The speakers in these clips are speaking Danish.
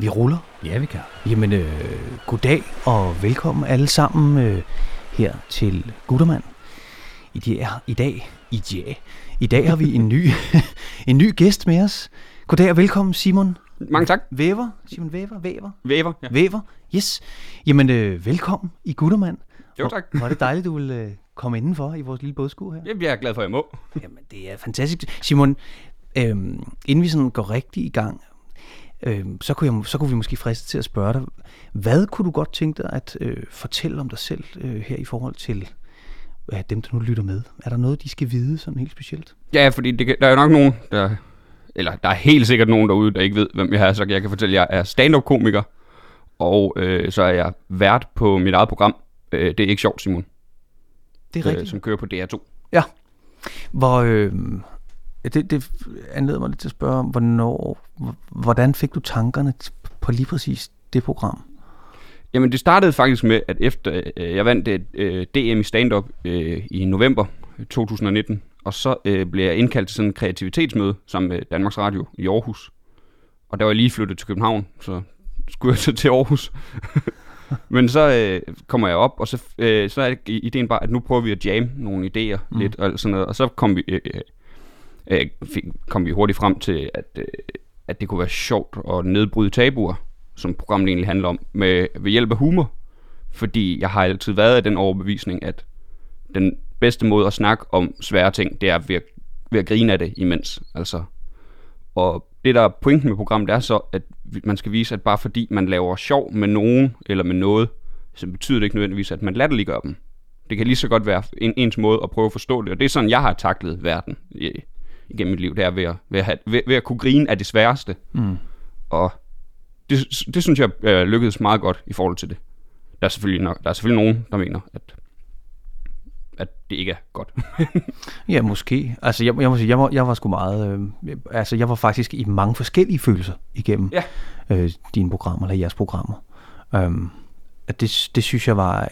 Vi ruller. Ja, vi kan. Jamen, øh, goddag og velkommen alle sammen øh, her til Guttermand. I, de er, I dag, i, ja, i dag har vi en ny, en ny gæst med os. Goddag og velkommen, Simon Mange tak. Væver. Simon Væver, Væver, Væver. Ja. Væver. Yes. Jamen, øh, velkommen i Guttermand. Jo, tak. Hvor er det dejligt, du vil øh, komme indenfor i vores lille bådskur her. Jamen, jeg er glad for, at jeg må. Jamen, det er fantastisk. Simon, øhm, inden vi sådan går rigtig i gang, øhm, så, kunne jeg, så kunne vi måske friste til at spørge dig, hvad kunne du godt tænke dig at øh, fortælle om dig selv øh, her i forhold til øh, dem, der nu lytter med? Er der noget, de skal vide sådan helt specielt? Ja, fordi det, der er jo nok nogen, der... Eller der er helt sikkert nogen derude, der ikke ved, hvem jeg er. Så jeg kan fortælle, at jeg er stand-up-komiker. Og øh, så er jeg vært på mit eget program. Øh, det er ikke sjovt, Simon. Det er Øh, rigtigt. som kører på DR2. Ja. Hvor, øh, det, det anleder mig lidt til at spørge, hvornår, h- hvordan fik du tankerne på lige præcis det program? Jamen, det startede faktisk med, at efter øh, jeg vandt øh, DM i stand-up øh, i november 2019, og så øh, blev jeg indkaldt til sådan en kreativitetsmøde sammen med Danmarks Radio i Aarhus. Og der var jeg lige flyttet til København, så skulle jeg så til Aarhus. Men så øh, kommer jeg op, og så, øh, så er ideen bare, at nu prøver vi at jamme nogle idéer mm. lidt, og sådan noget. Og så kom vi, øh, øh, fik, kom vi hurtigt frem til, at, øh, at det kunne være sjovt at nedbryde tabuer, som programmet egentlig handler om, med, ved hjælp af humor. Fordi jeg har altid været af den overbevisning, at den bedste måde at snakke om svære ting, det er ved at, ved at grine af det imens. Altså, og det der er pointen med programmet er så, at man skal vise, at bare fordi man laver sjov med nogen eller med noget, så betyder det ikke nødvendigvis, at man latterliggør dem. Det kan lige så godt være en, ens måde at prøve at forstå det, og det er sådan, jeg har taklet verden igennem mit liv, det er ved at, ved at, have, ved, ved at kunne grine af det sværeste. Mm. Og det, det synes jeg øh, lykkedes meget godt i forhold til det. Der er selvfølgelig, nok, der er selvfølgelig nogen, der mener, at, at det ikke er godt. Ja, måske. Altså, jeg, jeg må sige, jeg var, jeg var sgu meget... Øh, altså, jeg var faktisk i mange forskellige følelser igennem Ja. øh, dine programmer, eller jeres programmer. Um, at det, det synes jeg var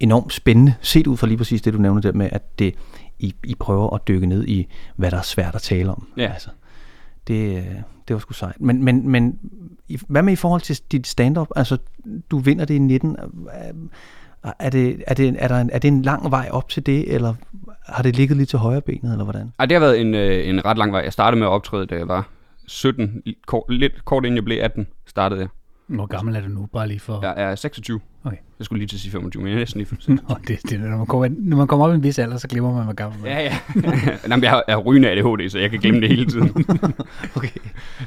enormt spændende, set ud fra lige præcis det, du nævner der med, at det, I, I prøver at dykke ned i, hvad der er svært at tale om. Ja. Altså, det, øh, det var sgu sejt. Men, men, men hvad med i forhold til dit stand-up? Altså, du vinder det i 19. Øh, Er det, er, det, er, der en, er det en lang vej op til det, eller har det ligget lidt til højre benet, eller hvordan? Ej, det har været en, øh, en ret lang vej. Jeg startede med at optræde, da jeg var 17, li- kort, lidt kort inden jeg blev 18, startede jeg. Hvor gammel er du nu? Bare lige for... Jeg er 26. Okay. Jeg skulle lige til at sige 25, men jeg er næsten lige Nå, det, det, når, man kommer, når man kommer op i en vis alder, så glemmer man, hvor gammel man er. Ja, ja. Jamen, jeg har, jeg har rygende ADHD, så jeg kan glemme det hele tiden. Okay.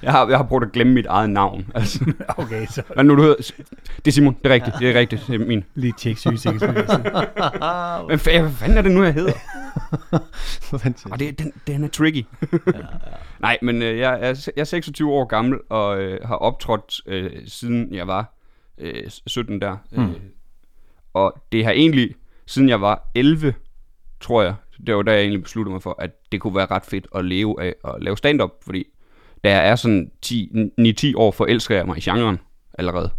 Jeg har, jeg har prøvet at glemme mit eget navn. Altså, Okay, så hvad nu du hedder? Det er Simon, det er rigtigt, det er rigtigt, det er min. lige tjek sygesikkerhedsbeviset. Hvad, fa- hvad fanden er det nu, jeg hedder? Og det, den, den er tricky. Nej, men øh, jeg, er, jeg er 26 år gammel og øh, har optrådt øh, siden jeg var øh, 17 der. Mm. Øh, og det har egentlig, siden jeg var 11, tror jeg, det var da jeg egentlig besluttede mig for, at det kunne være ret fedt at leve af at lave stand-up, fordi da jeg er sådan 10 9-10 år, forelsker jeg mig i genren allerede.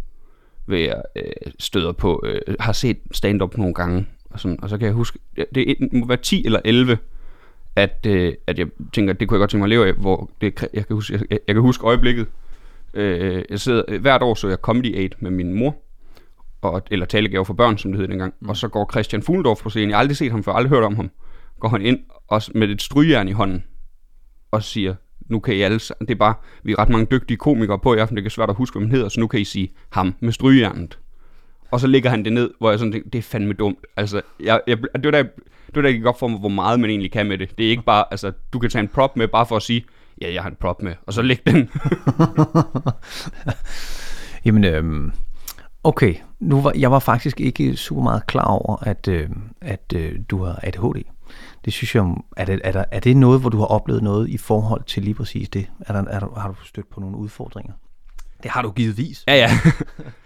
Ved jeg øh, støder på, øh, har set stand-up nogle gange, og, sådan, og så kan jeg huske, det, må være 10 eller 11, at, øh, at jeg tænker, at det kunne jeg godt tænke mig at leve af, hvor det, jeg, kan huske, jeg, jeg kan huske øjeblikket. Øh, jeg sidder, øh, hvert år så jeg Comedy Aid med min mor, og, eller talegave for børn, som det hed dengang. Mm. Og så går Christian Fuglendorf på scenen. Jeg har aldrig set ham før, aldrig hørt om ham. Går han ind og, med et strygjern i hånden og siger, nu kan I alle, det er bare, vi er ret mange dygtige komikere på i aften, det kan svært at huske, hvad han hedder, så nu kan I sige ham med strygejernet. Og så lægger han det ned, hvor jeg sådan tænker, det er fandme dumt. Altså, jeg, jeg, det var da, det var da gik op for mig, hvor meget man egentlig kan med det. Det er ikke bare, altså, du kan tage en prop med, bare for at sige, ja, jeg har en prop med, og så læg den. Jamen, øhm, okay. Nu var, jeg var faktisk ikke super meget klar over, at, øh, at øh, du har ADHD. Det synes jeg, er det, er, der, er det noget, hvor du har oplevet noget i forhold til lige præcis det? Er der, er der, har du stødt på nogle udfordringer? Det har du givetvis. Ja, ja.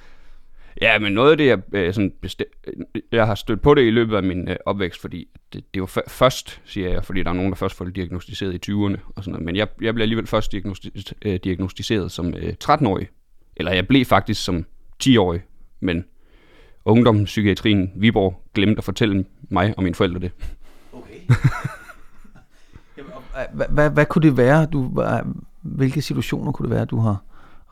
ja, men noget af det, jeg, øh, sådan besti- jeg har stødt på det i løbet af min øh, opvækst, fordi det, det var f- først, siger jeg, fordi der er nogen, der først får det diagnostiseret i 20'erne og sådan noget, men jeg, jeg blev alligevel først diagnosti- øh, diagnostiseret som øh, 13-årig, eller jeg blev faktisk som 10-årig, men ungdomspsykiatrien Viborg glemte at fortælle mig og mine forældre det. Okay. Hvad, hvad, hvad kunne det være, du, hvilke situationer kunne det være, du har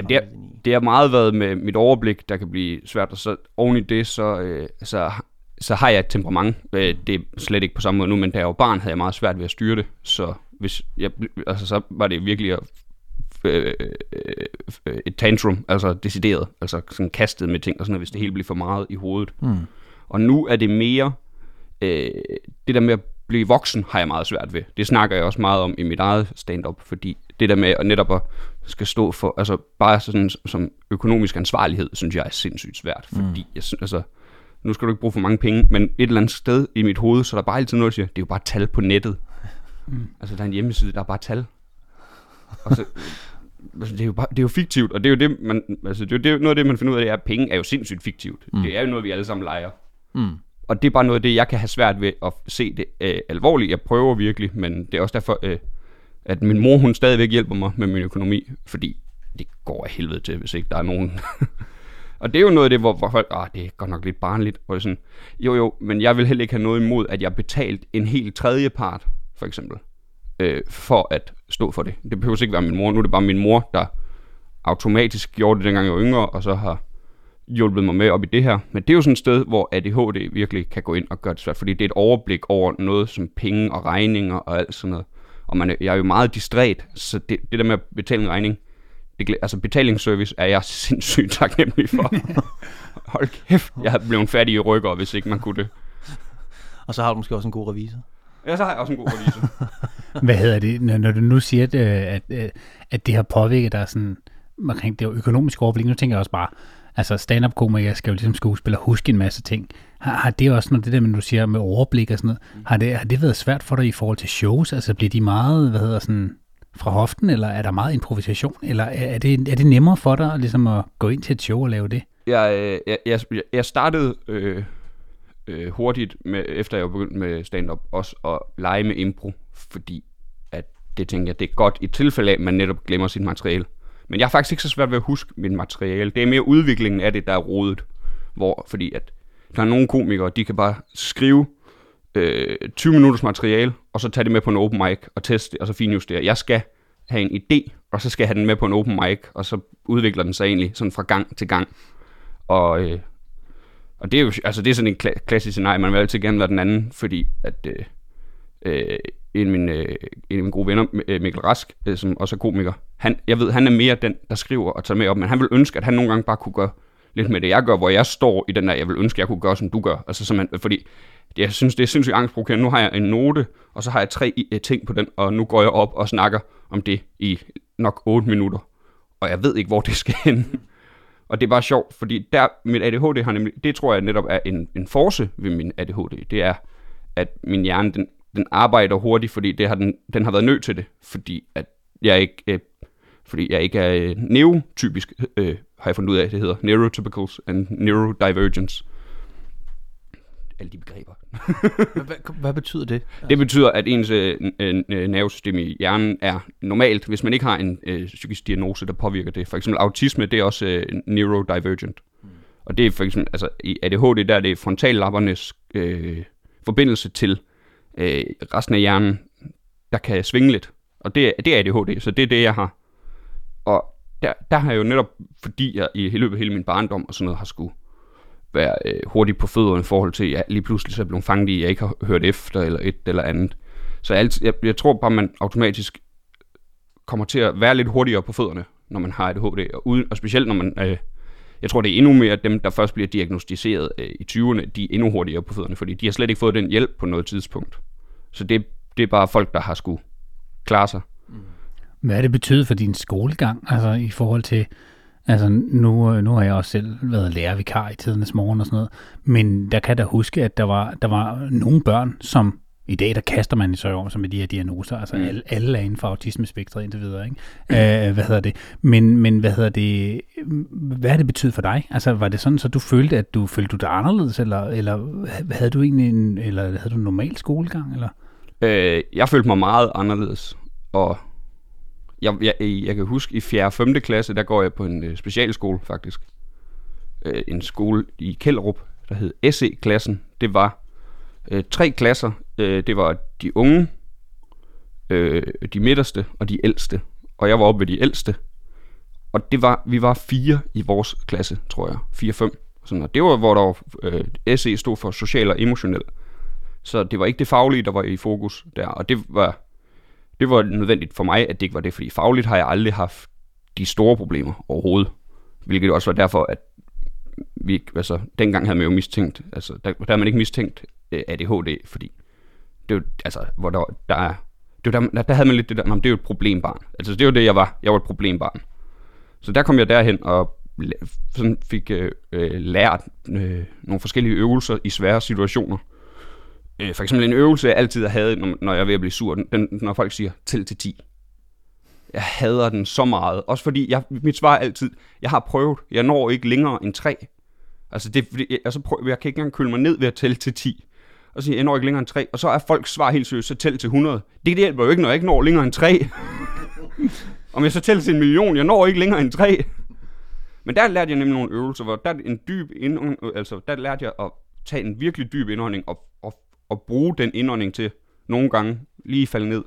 Ja, det, er, det har meget været med mit overblik, der kan blive svært, og så oven i det, så, øh, så, så har jeg et temperament. Øh, det er slet ikke på samme måde nu, men da jeg var barn, havde jeg meget svært ved at styre det, så hvis jeg, altså, så var det virkelig at øh, øh, et tantrum, altså decideret, altså sådan kastet med ting og sådan noget, hvis det hele bliver for meget i hovedet. Mm. Og nu er det mere, øh, det der med at blive voksen, har jeg meget svært ved. Det snakker jeg også meget om i mit eget stand-up, fordi det der med at netop at skal stå for, altså bare sådan som økonomisk ansvarlighed, synes jeg er sindssygt svært, mm. fordi jeg synes, altså, nu skal du ikke bruge for mange penge, men et eller andet sted i mit hoved, så der er bare altid noget, der siger, det er jo bare tal på nettet. Mm. Altså, der er en hjemmeside, der er bare tal. Og så, altså, det, er jo bare, det er jo fiktivt, og det er jo det, man, altså, det er jo det, noget af det, man finder ud af, det er, at penge er jo sindssygt fiktivt. Mm. Det er jo noget, vi alle sammen leger. Mm. Og det er bare noget af det, jeg kan have svært ved at se det øh, alvorligt. Jeg prøver virkelig, men det er også derfor, øh, at min mor, hun stadigvæk hjælper mig med min økonomi, fordi det går af helvede til, hvis ikke der er nogen. og det er jo noget af det, hvor, hvor folk, ah, det er godt nok lidt barnligt, og sådan, jo jo, men jeg vil heller ikke have noget imod, at jeg betalt en helt tredje part, for eksempel, øh, for at stå for det. Det behøver ikke være min mor, nu er det bare min mor, der automatisk gjorde det, dengang jeg var yngre, og så har hjulpet mig med op i det her. Men det er jo sådan et sted, hvor ADHD virkelig kan gå ind og gøre det svært, fordi det er et overblik over noget som penge og regninger og alt sådan noget. Og man, jeg er jo meget distræt, så det, det der med at betale en regning, det, altså betalingsservice er jeg sindssygt taknemmelig for. Hold kæft, jeg har blevet fattig i rykker, hvis ikke man kunne det. Og så har du måske også en god revisor. Ja, så har jeg også en god revisor. Hvad hedder det, når, når du nu siger, at, at, at, at det har påvirket dig sådan, omkring det økonomiske overblik, nu tænker jeg også bare, altså stand-up-komiker skal jo ligesom skuespiller huske en masse ting. Har, har det også noget, det der, man du siger med overblik og sådan noget, mm. har det, har det været svært for dig i forhold til shows? Altså bliver de meget, hvad hedder sådan, fra hoften, eller er der meget improvisation, eller er det, er det nemmere for dig ligesom at gå ind til et show og lave det? Jeg, øh, jeg, jeg, jeg startede øh, øh, hurtigt, med, efter jeg var begyndt med stand-up, også at lege med impro, fordi at det tænker jeg, det er godt i tilfælde af, at man netop glemmer sit materiale. Men jeg har faktisk ikke så svært ved at huske mit materiale. Det er mere udviklingen af det, der er rodet. Hvor, fordi at der er nogle komikere, de kan bare skrive øh, 20 minutters materiale, og så tage det med på en open mic og teste det, og så finjustere. Jeg skal have en idé, og så skal jeg have den med på en open mic, og så udvikler den sig egentlig sådan fra gang til gang. Og, øh, og det er jo altså det er sådan en kla- klassisk scenarie, man vil altid gerne være den anden, fordi at øh, øh, en af mine, øh, en af mine gode venner, øh, Mikkel Rask, øh, som også er komiker, han, jeg ved, han er mere den, der skriver og tager med op, men han vil ønske, at han nogle gange bare kunne gøre lidt med det, jeg gør, hvor jeg står i den der, jeg vil ønske, jeg kunne gøre, som du gør. Altså, simpelthen, øh, fordi jeg synes, det er sindssygt angstprovokerende. Nu har jeg en note, og så har jeg tre øh, ting på den, og nu går jeg op og snakker om det i nok 8 minutter. Og jeg ved ikke, hvor det skal hen. og det er bare sjovt, fordi der, mit ADHD har nemlig, det tror jeg netop er en, en force ved min ADHD. Det er, at min hjerne, den, den arbejder hurtigt, fordi det har den, den har været nødt til det. Fordi at jeg ikke, øh, fordi jeg ikke er øh, neurotypisk, øh, har jeg fundet ud af, det hedder neurotypicals and neurodivergence alle de begreber. hvad, hvad, betyder det? Det betyder, at ens øh, øh, nervesystem i hjernen er normalt, hvis man ikke har en øh, psykisk diagnose, der påvirker det. For eksempel autisme, det er også øh, neurodivergent. Mm. Og det er for eksempel, altså i ADHD, der er det frontallappernes øh, forbindelse til øh, resten af hjernen, der kan svinge lidt. Og det, det er ADHD, så det er det, jeg har. Og der, der har jeg jo netop, fordi jeg i løbet af hele min barndom og sådan noget har skulle være øh, hurtigt på fødderne i forhold til, at jeg lige pludselig så er blevet fanget i, at jeg ikke har hørt efter, eller et eller andet. Så jeg, jeg, jeg tror bare, man automatisk kommer til at være lidt hurtigere på fødderne, når man har ADHD, og, uden, og specielt når man, øh, jeg tror det er endnu mere dem, der først bliver diagnostiseret øh, i 20'erne, de er endnu hurtigere på fødderne, fordi de har slet ikke fået den hjælp på noget tidspunkt. Så det, det er bare folk, der har skulle klare sig. Hvad det betydet for din skolegang, altså i forhold til, Altså nu, nu har jeg også selv været lærervikar i tidernes morgen og sådan noget, men der kan da huske, at der var, der var nogle børn, som i dag, der kaster man i sig om sig med de her diagnoser. Altså mm. alle, alle er inden for autismespektret indtil videre. Ikke? Uh, hvad hedder det? Men, men hvad hedder det? Hvad har det betydet for dig? Altså var det sådan, så du følte, at du følte du dig anderledes, eller, eller havde du egentlig en, eller havde du en normal skolegang? Eller? Øh, jeg følte mig meget anderledes, og jeg, jeg, jeg kan huske, i 4. og 5. klasse, der går jeg på en øh, specialskole faktisk. Øh, en skole i Kælderup, der hed SE-klassen. Det var øh, tre klasser. Øh, det var de unge, øh, de midterste og de ældste. Og jeg var oppe ved de ældste. Og det var, vi var fire i vores klasse, tror jeg. Fire-fem. Sådan, og det var, hvor der var, øh, SE stod for social og emotionel. Så det var ikke det faglige, der var i fokus der. Og det var, det var nødvendigt for mig, at det ikke var det, fordi fagligt har jeg aldrig haft de store problemer overhovedet. Hvilket også var derfor, at vi, altså, dengang havde man jo mistænkt, altså, der, der havde man ikke mistænkt øh, ADHD, fordi det var, altså, hvor der, der er, det var der, der, havde man lidt det der, det er jo et problembarn. Altså, det var det, jeg var. Jeg var et problembarn. Så der kom jeg derhen og sådan fik øh, øh, lært øh, nogle forskellige øvelser i svære situationer. Øh, for eksempel en øvelse, jeg altid har hadet, når, når jeg er ved at blive sur, den, når folk siger, tæl til 10. Jeg hader den så meget. Også fordi, jeg, mit svar er altid, jeg har prøvet, jeg når ikke længere end 3. Altså, det, fordi, altså prøv, jeg kan ikke engang køle mig ned ved at tælle til 10. Og så siger jeg, jeg når ikke længere end 3. Og så er folk svar helt seriøst, så tæl til 100. Det, det hjælper jo ikke, når jeg ikke når længere end 3. Om jeg så tæller til en million, jeg når ikke længere end 3. Men der lærte jeg nemlig nogle øvelser, hvor der en dyb indånding, altså der lærte jeg at tage en virkelig dyb indånding og, og bruge den indånding til nogle gange lige falde ned.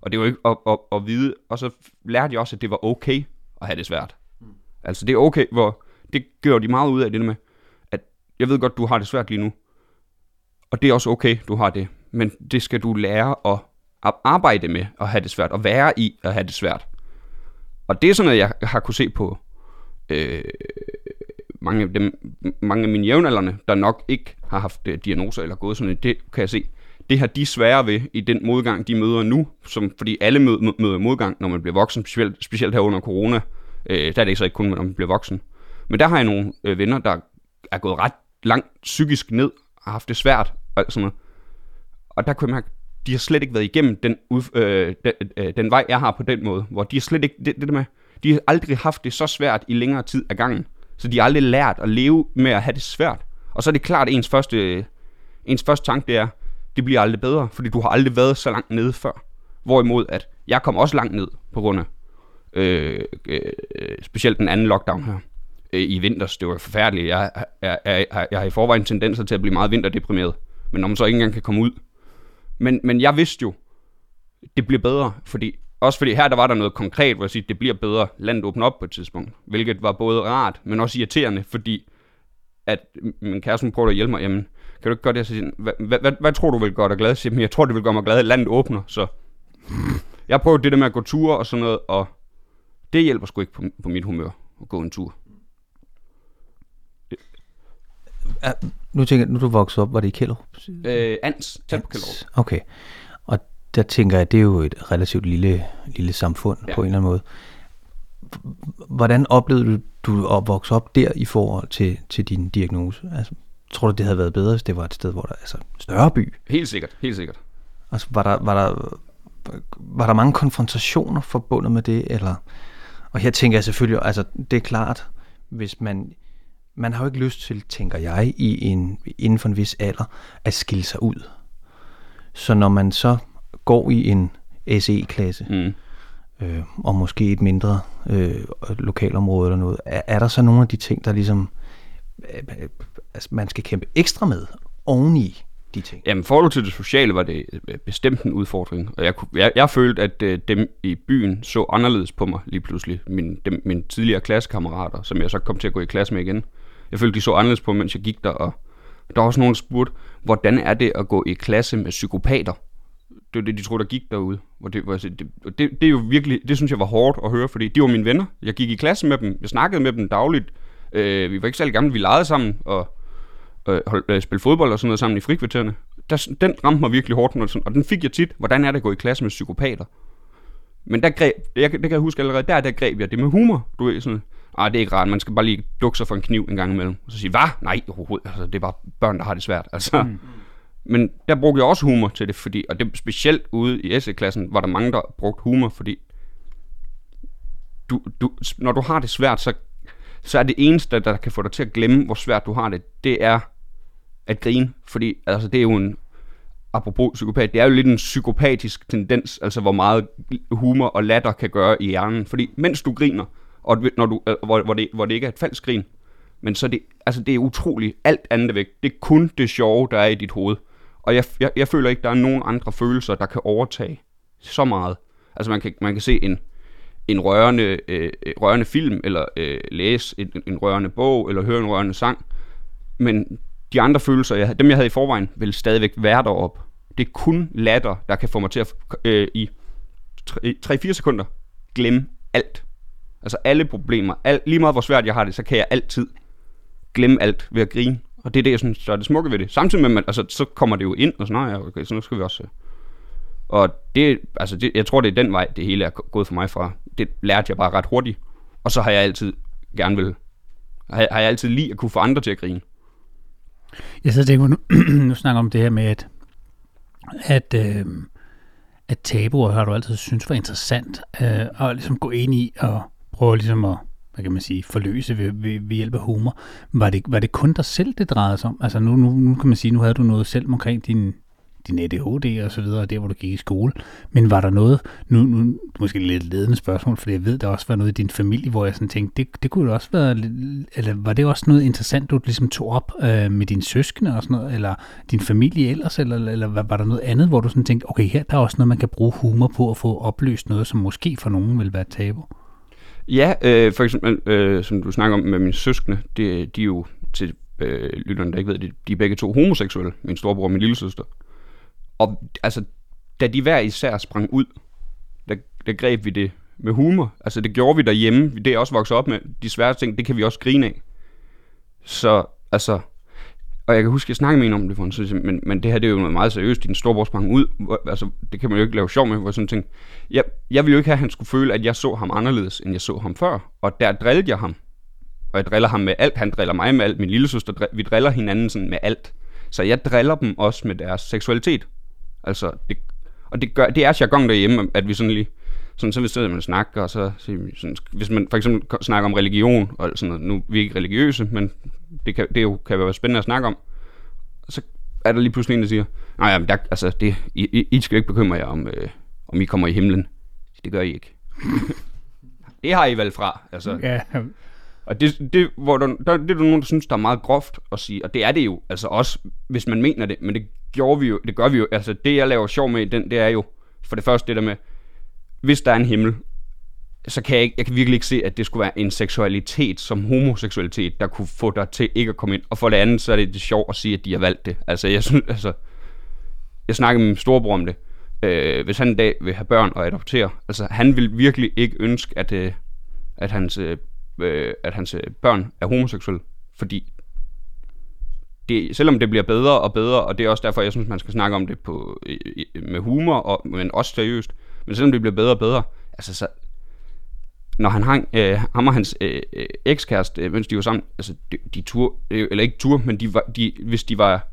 Og det var ikke at, at, at vide, og så lærte jeg også, at det var okay at have det svært. Mm. Altså det er okay, hvor det gør de meget ud af det med, at jeg ved godt, du har det svært lige nu, og det er også okay, du har det, men det skal du lære at arbejde med at have det svært, og være i at have det svært. Og det er sådan noget, jeg har kunne se på øh, mange, af dem, mange af mine jævnaldrende, der nok ikke har haft øh, diagnoser eller gået sådan det kan jeg se. Det har de svære ved i den modgang, de møder nu, som, fordi alle møder, møder modgang, når man bliver voksen, specielt, specielt her under corona. Øh, der er det ikke så ikke kun, når man bliver voksen. Men der har jeg nogle øh, venner, der er gået ret langt psykisk ned, har haft det svært og sådan noget. Og der kunne jeg mærke, de har slet ikke været igennem den, øh, den, øh, den vej, jeg har på den måde, hvor de har slet ikke, det, det der med, de har aldrig haft det så svært i længere tid af gangen. Så de har aldrig lært at leve med at have det svært. Og så er det klart, at ens første, ens første tanke det er, det bliver aldrig bedre, fordi du har aldrig været så langt nede før. Hvorimod, at jeg kom også langt ned på grund af øh, øh, specielt den anden lockdown her øh, i vinters. Det var forfærdeligt. Jeg, jeg, jeg, jeg, jeg har i forvejen tendenser til at blive meget vinterdeprimeret. Men når man så ikke engang kan komme ud. Men, men jeg vidste jo, det bliver bedre, fordi også fordi her der var der noget konkret, hvor jeg siger, det bliver bedre, landet åbner op på et tidspunkt. Hvilket var både rart, men også irriterende, fordi at min kæreste prøvede at hjælpe mig, jamen, kan du ikke gøre det? Så hvad, hvad, hvad, hvad, tror du vil gøre dig glad? Så, jeg tror, det vil gøre mig glad, at landet åbner, så... Jeg prøvede det der med at gå ture og sådan noget, og det hjælper sgu ikke på, på mit humør at gå en tur. Ja, nu tænker jeg, nu du vokset op, var det i Kjellerup? Øh, Ans, tæt på Kjellerup. Okay der tænker jeg, det er jo et relativt lille, lille samfund ja. på en eller anden måde. Hvordan oplevede du, du at vokse op der i forhold til, til din diagnose? Altså, tror du, det havde været bedre, hvis det var et sted, hvor der altså større by? Helt sikkert, helt sikkert. Altså, var der, var der, var der mange konfrontationer forbundet med det, eller... Og her tænker jeg selvfølgelig, altså det er klart, hvis man, man har jo ikke lyst til, tænker jeg, i en, inden for en vis alder, at skille sig ud. Så når man så går i en SE-klasse, mm. øh, og måske et mindre øh, lokalområde eller noget, er, er der så nogle af de ting, der ligesom øh, altså, man skal kæmpe ekstra med oveni de ting? Jamen, forhold til det sociale var det øh, bestemt en udfordring, og jeg, jeg, jeg følte, at øh, dem i byen så anderledes på mig lige pludselig. Min, dem, mine tidligere klassekammerater, som jeg så kom til at gå i klasse med igen. Jeg følte, de så anderledes på mig, mens jeg gik der, og der var også nogen, der spurgte, hvordan er det at gå i klasse med psykopater? Det var det, de troede, der gik derude. Hvor det, hvor det, det, det, er jo virkelig, det synes jeg var hårdt at høre, fordi de var mine venner. Jeg gik i klasse med dem, jeg snakkede med dem dagligt. Øh, vi var ikke særlig gamle, vi legede sammen og øh, hold, øh, spille fodbold og sådan noget sammen i frikvartererne. Der, den ramte mig virkelig hårdt, og, sådan, og den fik jeg tit. Hvordan er det at gå i klasse med psykopater? Men der greb, jeg, det kan jeg huske allerede, der, der greb jeg det med humor. Du ved, sådan, ah, det er ikke rart, man skal bare lige dukke sig for en kniv en gang imellem. Og så sige, hvad? Nej, overhovedet, altså, det er bare børn, der har det svært. Altså, mm. Men der brugte jeg også humor til det, fordi, og det specielt ude i SE-klassen, var der mange, der brugte humor, fordi du, du, når du har det svært, så, så er det eneste, der kan få dig til at glemme, hvor svært du har det, det er at grine. Fordi altså, det er jo en, apropos psykopat, det er jo lidt en psykopatisk tendens, altså hvor meget humor og latter kan gøre i hjernen. Fordi mens du griner, og når du, øh, hvor, hvor, det, hvor det ikke er et falsk grin, men så det, altså det er utroligt alt andet væk. Det er kun det sjove, der er i dit hoved. Og jeg, jeg, jeg føler ikke, der er nogen andre følelser, der kan overtage så meget. Altså man kan, man kan se en, en rørende, øh, øh rørende film, eller øh, læse en, en rørende bog, eller høre en rørende sang. Men de andre følelser, jeg, dem jeg havde i forvejen, vil stadigvæk være deroppe. Det er kun latter, der kan få mig til at øh, i 3-4 sekunder glemme alt. Altså alle problemer, alt, lige meget hvor svært jeg har det, så kan jeg altid glemme alt ved at grine. Og det er det, jeg synes, der er det smukke ved det. Samtidig med, at man, altså, så kommer det jo ind, og sådan, nej, okay, så nu skal vi også... Øh. Og det, altså det, jeg tror, det er den vej, det hele er gået for mig fra. Det lærte jeg bare ret hurtigt. Og så har jeg altid gerne vil... Har, har jeg altid lige at kunne få andre til at grine. Jeg så tænker, nu, nu snakker om det her med, at, at, øh, at tabuer har du altid synes var interessant, øh, og ligesom gå ind i og prøve ligesom at hvad kan man sige, forløse ved, ved, ved hjælp af humor. Var det, var det kun dig selv, det drejede sig om? Altså nu, nu, nu kan man sige, nu havde du noget selv omkring din, din ADHD og så videre, der hvor du gik i skole. Men var der noget, nu, nu måske lidt ledende spørgsmål, for jeg ved, der også var noget i din familie, hvor jeg sådan tænkte, det, det kunne også være, eller var det også noget interessant, du ligesom tog op øh, med dine søskende og sådan noget, eller din familie ellers, eller, eller var, var der noget andet, hvor du sådan tænkte, okay, her der er også noget, man kan bruge humor på at få opløst noget, som måske for nogen vil være tabu? Ja, øh, for eksempel, øh, som du snakker om med mine søskende, det, de er jo til øh, lytterne, der ikke ved det, de er begge to homoseksuelle, min storebror og min lille søster. Og altså, da de hver især sprang ud, der, der greb vi det med humor. Altså, det gjorde vi derhjemme. Det er også vokset op med. De svære ting, det kan vi også grine af. Så, altså... Og jeg kan huske, at jeg snakkede med en om det for en tid, men, men det her det er jo noget meget seriøst. Din storebror sprang ud. Altså, det kan man jo ikke lave sjov med, hvor sådan ting. Jeg, jeg ville jo ikke have, at han skulle føle, at jeg så ham anderledes, end jeg så ham før. Og der drillede jeg ham. Og jeg driller ham med alt. Han driller mig med alt. Min lille søster, vi driller hinanden sådan med alt. Så jeg driller dem også med deres seksualitet. Altså, det, og det, gør, det er jargon derhjemme, at vi sådan lige, sådan, så sidder man snakker, og så sådan, hvis man for eksempel snakker om religion, og sådan noget, nu er vi ikke religiøse, men det kan, det jo, kan være spændende at snakke om, så er der lige pludselig en, der siger, nej, jamen, der, altså, det, I, I, skal ikke bekymre jer om, øh, om I kommer i himlen. Det gør I ikke. det har I valgt fra, altså. Ja. Og det, det, hvor der, der, det er der nogen, der synes, der er meget groft at sige, og det er det jo, altså også, hvis man mener det, men det gjorde vi jo, det gør vi jo, altså det jeg laver sjov med i den, det er jo, for det første det der med, hvis der er en himmel, så kan jeg, ikke, jeg kan virkelig ikke se, at det skulle være en seksualitet som homoseksualitet, der kunne få dig til ikke at komme ind. Og for det andet, så er det, det sjovt at sige, at de har valgt det. Altså, jeg synes, altså, jeg snakkede med min storebror om det. Øh, hvis han en dag vil have børn og adoptere, altså, han vil virkelig ikke ønske, at, øh, at hans, øh, øh at hans øh, børn er homoseksuelle. Fordi det, selvom det bliver bedre og bedre, og det er også derfor, jeg synes, man skal snakke om det på, med humor, og, men også seriøst, men selvom det bliver bedre og bedre, altså så, når han hang, øh, ham og hans øh, øh ekskæreste, øh, mens de var sammen, altså de, de tur, øh, eller ikke tur, men de var, de, hvis de var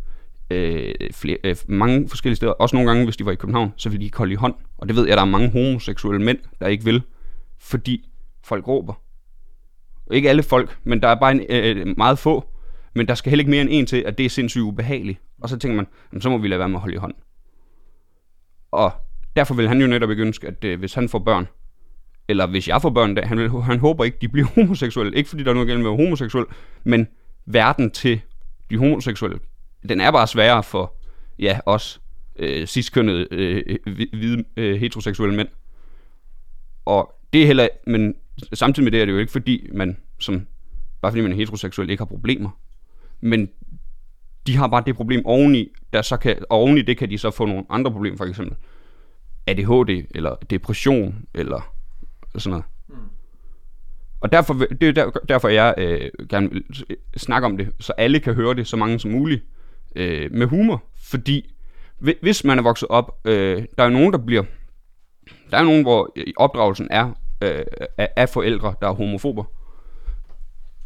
øh, flere, øh, mange forskellige steder, også nogle gange, hvis de var i København, så ville de ikke holde i hånd. Og det ved jeg, der er mange homoseksuelle mænd, der ikke vil, fordi folk råber. Ikke alle folk, men der er bare en, øh, øh meget få, men der skal heller ikke mere end en til, at det er sindssygt ubehageligt. Og så tænker man, jamen, så må vi lade være med at holde i hånd. Og derfor vil han jo netop ikke ønske, at øh, hvis han får børn, eller hvis jeg får børn, han, vil, han håber ikke, de bliver homoseksuelle. Ikke fordi der er noget galt med at være homoseksuel, men verden til de homoseksuelle, den er bare sværere for ja, os øh, sidstkønnede, øh, øh hvide, øh, heteroseksuelle mænd. Og det er heller, men samtidig med det er det jo ikke fordi, man som, bare fordi man er heteroseksuel, ikke har problemer. Men de har bare det problem oveni, der så kan, og oveni det kan de så få nogle andre problemer, for eksempel ADHD, eller depression, eller sådan noget. Mm. Og derfor, det er der, derfor, jeg øh, gerne vil snakke om det, så alle kan høre det, så mange som muligt, øh, med humor. Fordi hvis man er vokset op, øh, der er nogen, der bliver... Der er nogen, hvor opdragelsen er øh, af forældre, der er homofober.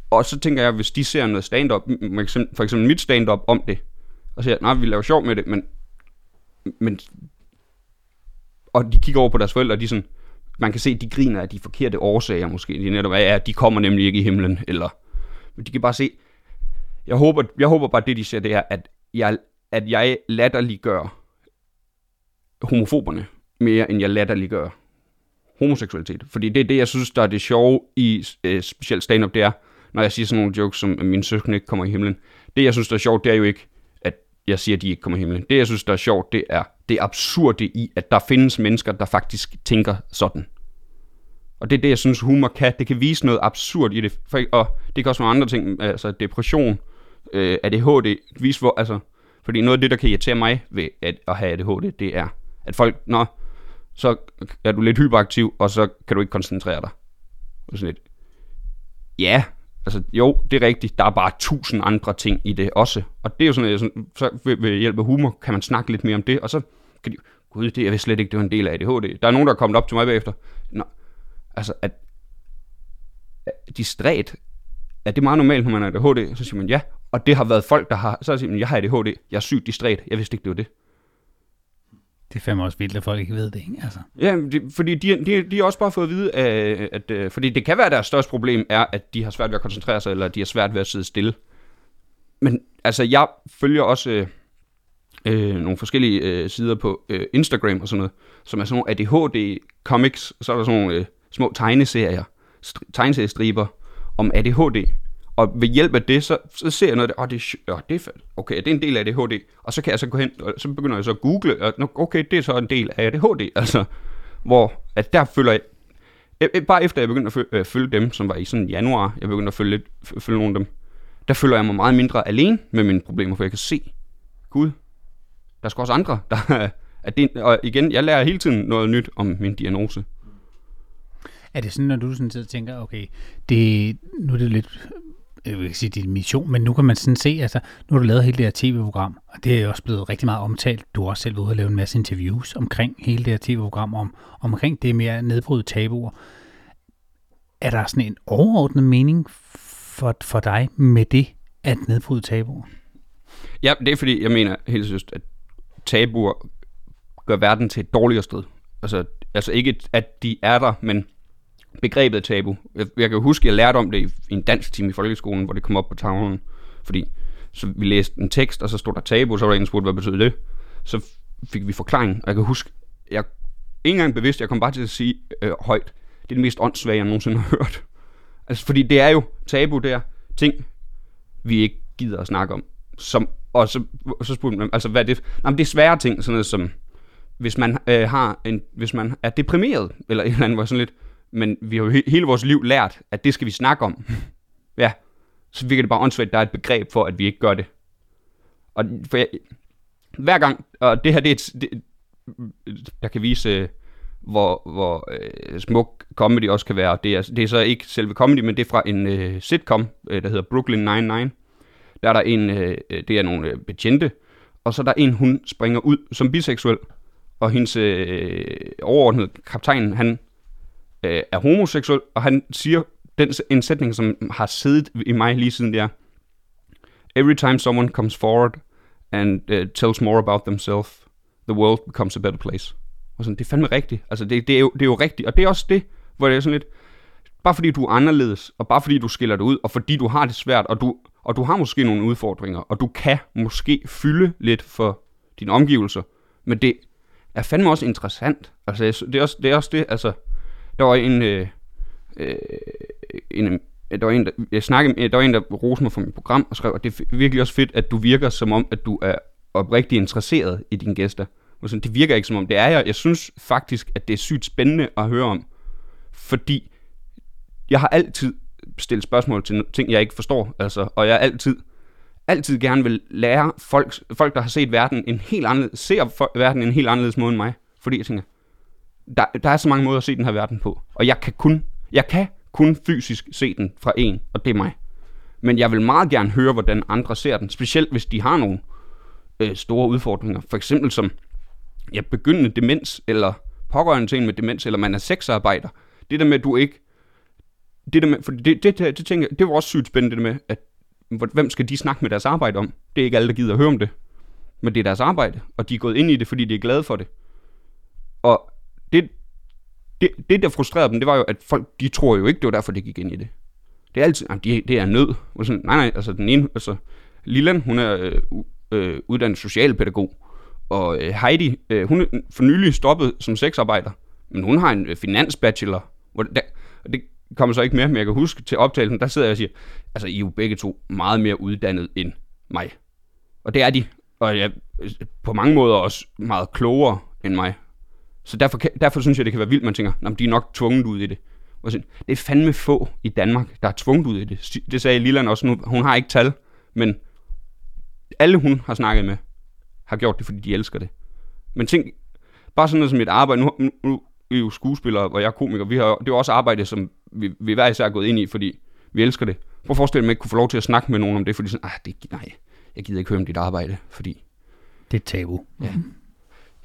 Og så tænker jeg, hvis de ser noget stand-up, for eksempel mit stand-up om det, og siger, nej, vi laver sjov med det, men, men og de kigger over på deres forældre, og de sådan, man kan se, at de griner af de forkerte årsager måske. De netop er, at de kommer nemlig ikke i himlen, eller men de kan bare se, jeg håber, jeg håber bare, det de ser, det er, at jeg, at jeg latterliggør homofoberne mere, end jeg latterliggør homoseksualitet. Fordi det er det, jeg synes, der er det sjove i øh, specielt stand-up, det er, når jeg siger sådan nogle jokes, som at mine søskende ikke kommer i himlen. Det, jeg synes, der er sjovt, det er jo ikke, at jeg siger, at de ikke kommer i himlen. Det, jeg synes, der er sjovt, det er det absurde i, at der findes mennesker, der faktisk tænker sådan. Og det er det, jeg synes, humor kan. Det kan vise noget absurd i det. For, og det kan også være andre ting, mm, altså depression, øh, ADHD, vise hvor, altså, fordi noget af det, der kan irritere mig ved at, at have ADHD, det er, at folk, nå, så er du lidt hyperaktiv, og så kan du ikke koncentrere dig. Og sådan lidt. Ja, altså jo, det er rigtigt, der er bare tusind andre ting i det også. Og det er jo sådan, at så ved, ved hjælp af humor kan man snakke lidt mere om det, og så de, gud, det er jeg slet ikke, det var en del af ADHD. Der er nogen, der er kommet op til mig bagefter. Nå, altså, at, at distræt, er det meget normalt, når man har ADHD? Så siger man ja, og det har været folk, der har, så siger man, jeg har ADHD, jeg er sygt distræt, jeg vidste ikke, det var det. Det er fandme også vildt, at folk ikke ved det, ikke? Altså. Ja, de, fordi de, de, de har også bare fået at vide, at, at, at fordi det kan være, at deres største problem er, at de har svært ved at koncentrere sig, eller de har svært ved at sidde stille. Men altså, jeg følger også øh, nogle forskellige øh, sider på øh, Instagram og sådan noget, som er sådan nogle ADHD-comics, så er der sådan nogle øh, små tegneserier, stri- tegneseriestriber om ADHD. Og ved hjælp af det, så, så ser jeg noget, og det, er, oh, det er. Okay, det er en del af ADHD. Og så kan jeg så gå hen, og så begynder jeg så at google, og okay, det er så en del af ADHD. Altså, hvor at der følger jeg, øh, øh, bare efter jeg begyndte at følge, øh, følge dem, som var i sådan januar, jeg begyndte at følge, lidt, følge nogle af dem, der føler jeg mig meget mindre alene med mine problemer, for jeg kan se, gud, der skal også andre, der at det, og igen, jeg lærer hele tiden noget nyt om min diagnose. Er det sådan, når du sådan tænker, okay, det, nu er det lidt jeg vil ikke sige, din mission, men nu kan man sådan se, altså, nu har du lavet hele det her tv-program, og det er også blevet rigtig meget omtalt. Du har også selv været ude og lave en masse interviews omkring hele det her tv-program, om, omkring det med at nedbryde tabuer. Er der sådan en overordnet mening for, for dig med det, at nedbryde tabuer? Ja, det er fordi, jeg mener helt seriøst, at tabuer gør verden til et dårligere sted. Altså, altså ikke, at de er der, men begrebet tabu. Jeg, jeg kan huske, at jeg lærte om det i, i en dansk time i folkeskolen, hvor det kom op på tavlen. Fordi så vi læste en tekst, og så stod der tabu, så var der en, der spurgte, hvad betyder det? Så fik vi forklaring, og jeg kan huske, jeg ikke engang bevidst, jeg kom bare til at sige øh, højt, det er det mest åndssvage, jeg nogensinde har hørt. Altså, fordi det er jo tabu, der ting, vi ikke gider at snakke om. Som, og så, så spurgte man, altså hvad er det? Nej, men det er svære ting, sådan noget som, hvis man øh, har en, hvis man er deprimeret, eller et eller andet, hvor sådan lidt, men vi har jo he- hele vores liv lært, at det skal vi snakke om. ja, så virker det bare åndssvagt, der er et begreb for, at vi ikke gør det. Og for jeg, hver gang, og det her, det er et, det, jeg kan vise, øh, hvor, hvor øh, smuk comedy også kan være. Det er, det er så ikke selve comedy, men det er fra en øh, sitcom, øh, der hedder Brooklyn Nine-Nine. Der er der en, øh, øh, det er nogle øh, betjente, og så er der en, hun springer ud som biseksuel, og hendes øh, overordnede kaptajn, han øh, er homoseksuel, og han siger den, en sætning, som har siddet i mig lige siden det er, Every time someone comes forward and uh, tells more about themselves, the world becomes a better place. Og sådan, det er fandme rigtigt. Altså, det, det, er jo, det er jo rigtigt. Og det er også det, hvor det er sådan lidt, bare fordi du er anderledes, og bare fordi du skiller dig ud, og fordi du har det svært, og du, og du har måske nogle udfordringer, og du kan måske fylde lidt for dine omgivelser, men det er fandme også interessant. Altså, det er også det, er også det altså, der var en, øh, øh, en øh, der var en, der, jeg snakkede der var en, der roste mig for mit program og skrev, at det er virkelig også fedt, at du virker som om, at du er oprigtigt interesseret i dine gæster. Og sådan, det virker ikke som om, det er jeg. Jeg synes faktisk, at det er sygt spændende at høre om, fordi jeg har altid stille spørgsmål til ting, jeg ikke forstår, altså, og jeg er altid, altid gerne vil lære folk, folk der har set verden en helt anderledes, ser verden en helt anderledes måde end mig, fordi jeg tænker, der, der er så mange måder at se den her verden på. Og jeg kan kun, jeg kan kun fysisk se den fra en, og det er mig. Men jeg vil meget gerne høre, hvordan andre ser den, specielt hvis de har nogle øh, store udfordringer. For eksempel som ja, begyndende demens, eller pårørende til en med demens, eller man er sexarbejder. Det der med, at du ikke... Det der med, for det, det, det, det, tænker, det var også sygt spændende, det med, at hvem skal de snakke med deres arbejde om? Det er ikke alle, der gider at høre om det. Men det er deres arbejde, og de er gået ind i det, fordi de er glade for det. Og det, det, det, der frustrerede dem, det var jo, at folk, de tror jo ikke, det var derfor, de gik ind i det. Det er altid, jamen, de, det er nød. Og sådan, nej, nej, altså den ene, altså Lilland, hun er øh, øh, uddannet socialpædagog, og øh, Heidi, øh, hun er for nylig stoppet som sexarbejder, men hun har en øh, finansbachelor, hvor der, og det kommer så ikke mere, men jeg kan huske til optagelsen, der sidder jeg og siger, altså I er jo begge to meget mere uddannet end mig. Og det er de, og jeg på mange måder også meget klogere end mig. Så derfor, kan, derfor synes jeg, det kan være vildt, man tænker, at de er nok tvunget ud i det. Og sådan, det er fandme få i Danmark, der er tvunget ud i det. Det sagde Lilland også nu. Hun har ikke tal, men alle hun har snakket med, har gjort det, fordi de elsker det. Men tænk, bare sådan noget som et arbejde, nu, nu, nu er I jo skuespillere, og jeg er komiker, vi har, det er jo også arbejde, som vi, vi hver især er gået ind i, fordi vi elsker det. Prøv at forestille mig, at ikke kunne få lov til at snakke med nogen om det, fordi sådan, ah, det, nej, jeg gider ikke høre om dit arbejde, fordi... Det er et tabu. Ja.